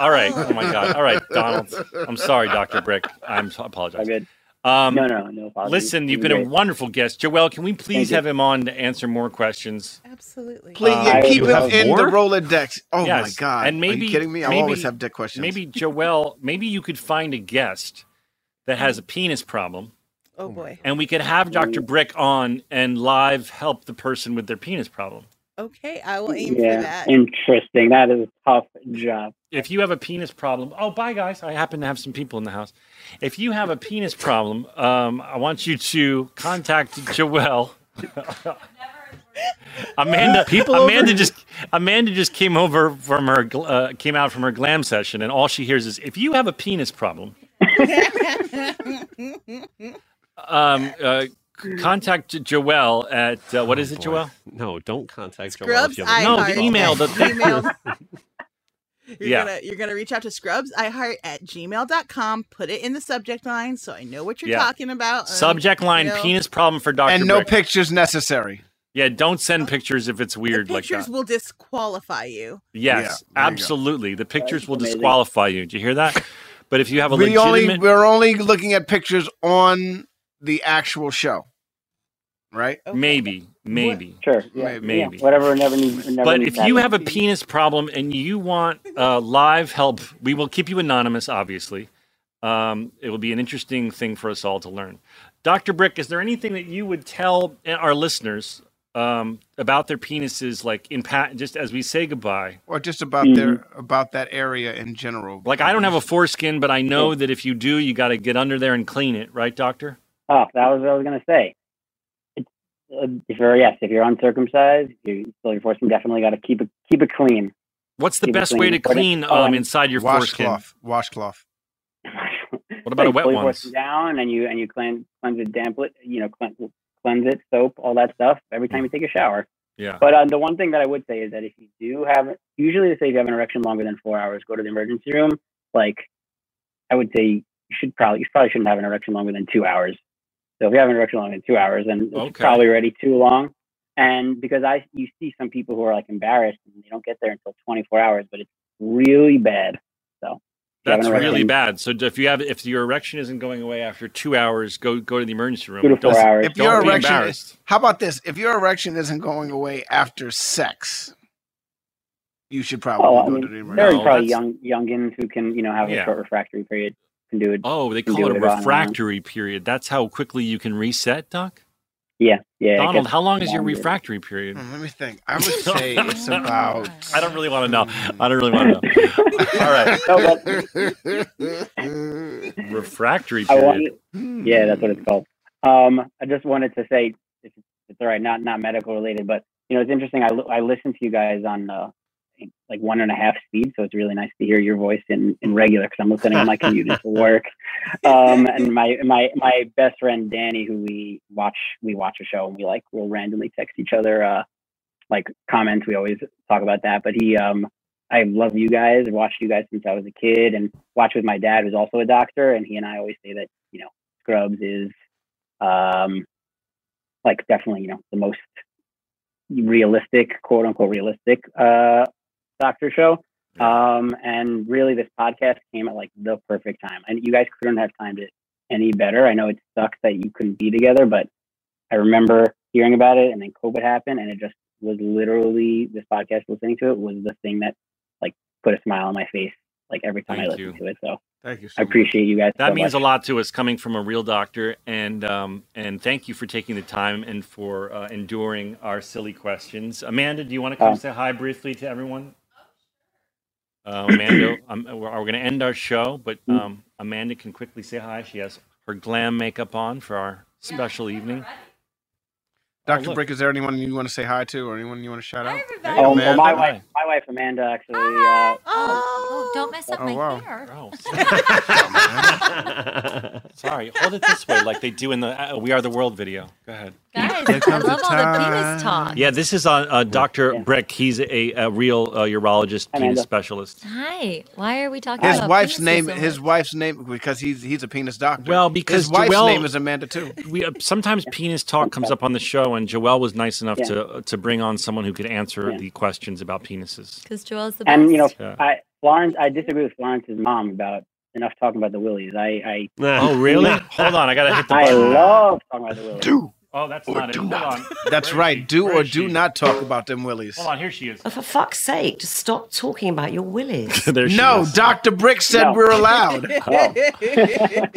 All right. Oh my God. All right, Donald. I'm sorry, Doctor Brick. I'm I I'm good Um, no, no, no. apologies. Listen, you've been a wonderful guest. Joelle, can we please you. have him on to answer more questions? Absolutely. Please Uh, keep you him in more? the Rolodex. Oh my god! And maybe Are you kidding me? I always have dick questions. Maybe Joelle, maybe you could find a guest that has a penis problem, Oh boy. and we could have Dr. Brick on and live help the person with their penis problem. Okay, I will aim Yeah, for that. interesting. That is a tough job. If you have a penis problem, oh, bye guys. I happen to have some people in the house. If you have a penis problem, um, I want you to contact Joelle. Amanda, People Amanda over- just Amanda just came over from her uh, came out from her glam session, and all she hears is, "If you have a penis problem, um, uh, c- contact Joelle at uh, what is it, Joelle? No, don't contact Scrubs Joelle. if you have a No, iHeart. the email. The, the- Email. You're Yeah. gonna you're gonna reach out to scrubs iheart at gmail.com, put it in the subject line so I know what you're Yeah. talking about. and, subject line: you know, penis problem for Doctor. and no Brick. pictures necessary. Yeah, don't send pictures if it's weird like Pictures that. will disqualify you. Yes, Yeah, there you go. absolutely. The pictures will amazing. disqualify you. Did you hear that? But if you have a we only legitimate, we're only looking at pictures on the actual show, right? maybe, maybe, Sure. Yeah. Maybe. maybe. Yeah, whatever. Never need. Never But needs if you have a penis problem and you want uh, live help, we will keep you anonymous. Obviously, um, it will be an interesting thing for us all to learn. Doctor Brick, is there anything that you would tell our listeners um, about their penises, like in pa- just as we say goodbye? Or just about Mm-hmm. their about that area in general. Like I don't have a foreskin, but I know that if you do, you got to get under there and clean it, right, Doctor? Oh, that was what I was gonna say. It's, uh, if you're yes, if you're uncircumcised, you still your foreskin definitely got to keep it keep it clean. What's the Keep it best way to Put it- clean oh, um, inside your foreskin? washcloth. Washcloth. What about a wet pull one? down and you and you cleanse cleanse it, damp it, you know, cleanse, cleanse it, soap, all that stuff every time you take a shower. Yeah. But uh, the one thing that I would say is that if you do have, usually they say if you have an erection longer than four hours, go to the emergency room. Like, I would say you should probably, you probably shouldn't have an erection longer than two hours. So if you have an erection longer than two hours, then it's Okay. probably already too long. And because I, you see some people who are like embarrassed and they don't get there until 24 hours, but it's really bad. So if you have That's an really bad. So if you have if your erection isn't going away after two hours, go go to the emergency room. Two to four Don't- hours. If Don't your be erection, embarrassed. how about this? If your erection isn't going away after sex, you should probably Oh, I go mean, to the there emergency. are probably that's- young youngins who can, you know, have Yeah. a short refractory period, can do it. Oh, they call it a on their own. refractory period. That's how quickly you can reset, Doc. Yeah, yeah. Donald, how long is your refractory period? Hmm, Let me think. I would say it's about. I don't really want to know. I don't really want to know. All right, refractory period. wanted, yeah, that's what it's called. Um, I just wanted to say, if it's, it's all right, not not medical related, but you know, it's interesting. I li- I listen to you guys on uh, like one and a half speed, so it's really nice to hear your voice in in regular because I'm listening on my commute to work. Um, and my my my best friend Danny, who we watch we watch a show and we like we'll randomly text each other uh like comments. We always talk about that, but he um. I love you guys. I've watched you guys since I was a kid and watched with my dad, who's also a doctor. And he and I always say that, you know, Scrubs is um, like definitely, you know, the most realistic, quote unquote, realistic uh, doctor show. Um, and really, this podcast came at like the perfect time. And you guys couldn't have timed it any better. I know it sucks that you couldn't be together, but I remember hearing about it and then COVID happened, and it just was literally this podcast listening to it was the thing that like put a smile on my face like every time I Thank listen you. to it. So Thank you. So I appreciate you guys. That so means much. a lot to us coming from a real doctor, and um, and thank you for taking the time and for uh, enduring our silly questions. Amanda, do you want to come Oh. say hi briefly to everyone? Uh, Amanda, um, we're, we're going to end our show, but um, Amanda can quickly say hi. She has her glam makeup on for our special evening. Dr. look. Brick, is there anyone you want to say hi to or anyone you want to shout out? Hey, Oh, well, my wife, my wife Amanda actually. Uh, Oh, don't mess up Oh, my wow. hair. Oh, sorry. Hold it this way, like they do in the uh, "We Are the World" video. Go ahead. Guys, I comes a love all the penis talk. Yeah, this is uh, uh, Dr. Yeah. Brick. He's a, a real uh, urologist, Hi, penis specialist. Hi. Why are we talking His about wife's penises name. so His wife's name because he's he's a penis doctor. Well, because his wife's Joelle- name is Amanda too. We uh, sometimes penis talk comes up on the show, and Joelle was nice enough Yeah. to uh, to bring on someone who could answer Yeah. the questions about penises. Because Joelle's the best. and you know, Yeah. I Florence. I disagree with Florence's mom about enough talking about the Willies. I, I Oh, really? Hold on, I gotta hit the Button. I love talking about the Willies. Do. Oh, that's not it. Hold on. That's right. Do or do not talk about them willies. Hold on, here she is. Oh, for fuck's sake, just stop talking about your willies. there she No, is. Dr. Brick said No. we're allowed.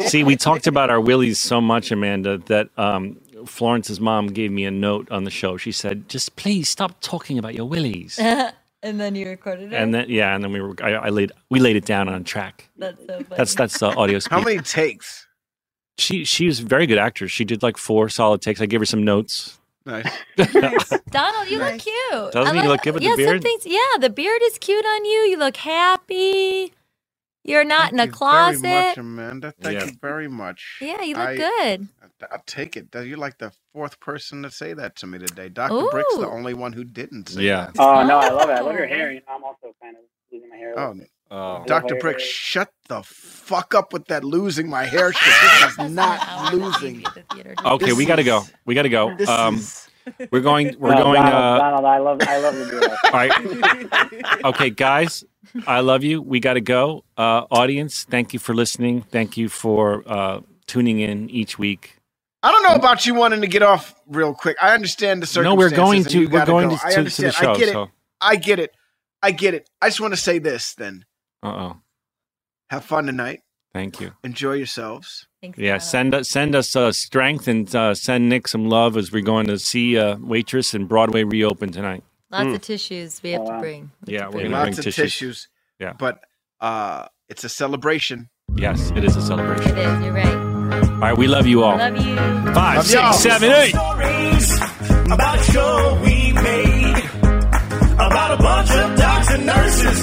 See, we talked about our willies so much, Amanda, that um, Florence's mom gave me a note on the show. She said, "Just please stop talking about your willies." and then you recorded it. and then yeah, and then we were I, I laid we laid it down on track. That's so funny. That's that's the audio. Speed. How many takes? She she was a very good actor. She did like four solid takes. I gave her some notes. Nice. Donald, you look cute. Doesn't I he look good with the beard? Some things, yeah, the beard is cute on you. You look happy. You're not in a you closet. Very much, closet. Amanda. Thank Yeah. you very much. Yeah, you look I- good. I'll take it. You're like the fourth person to say that to me today. Dr. Brick's the Ooh. only one who didn't say Yeah. that. Oh no, I love it. I love your hair. You know, I'm also kind of losing my hair. a little Oh, bit. Oh. Dr. Brick, shut the fuck up with that losing my hair shit. This is not losing. Okay, This we got to is- go. We got to go. this Um, is- we're going. We're No, going. Donald, Uh, Donald, I love, I love the duo. all right. Okay, guys, I love you. We got to go. Uh, audience, thank you for listening. Thank you for uh, tuning in each week. I don't know about you wanting to get off real quick. I understand the circumstances. No, we're going to- we're going go. to- I to- to the understand. show, I get it. so- I get it. I get it. I just want to say this then. Uh oh. Have fun tonight. Thank you. Enjoy yourselves. Yeah, send us send us uh, strength and uh, send Nick some love as we're going to see uh, Waitress and Broadway reopen tonight. Lots Mm. of tissues we have to bring. Yeah, we're gonna Lots bring of tissues. tissues. Yeah. But uh, it's a celebration. Yes, it is a celebration. It is. You're right. All right, we love you all. Love you. Five, Love six, y'all. seven, eight. Stories about a show we made. About a bunch of docs and nurses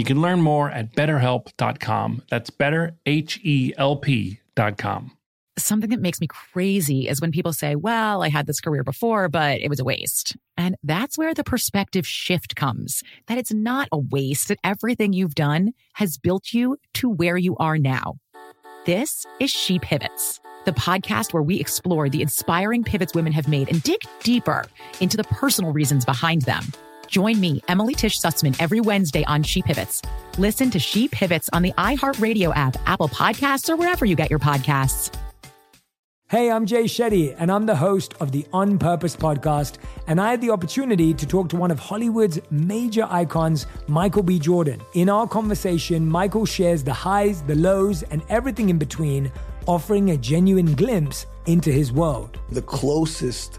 You can learn more at betterhelp.com. That's better, H E L P.com. Something that makes me crazy is when people say, Well, I had this career before, but it was a waste. And that's where the perspective shift comes that it's not a waste, that everything you've done has built you to where you are now. This is She Pivots, the podcast where we explore the inspiring pivots women have made and dig deeper into the personal reasons behind them. Join me, Emily Tish Sussman, every Wednesday on She Pivots. Listen to She Pivots on the iHeartRadio app, Apple Podcasts, or wherever you get your podcasts. Hey, I'm Jay Shetty, and I'm the host of the On Purpose podcast. And I had the opportunity to talk to one of Hollywood's major icons, Michael B. Jordan. In our conversation, Michael shares the highs, the lows, and everything in between, offering a genuine glimpse into his world. The closest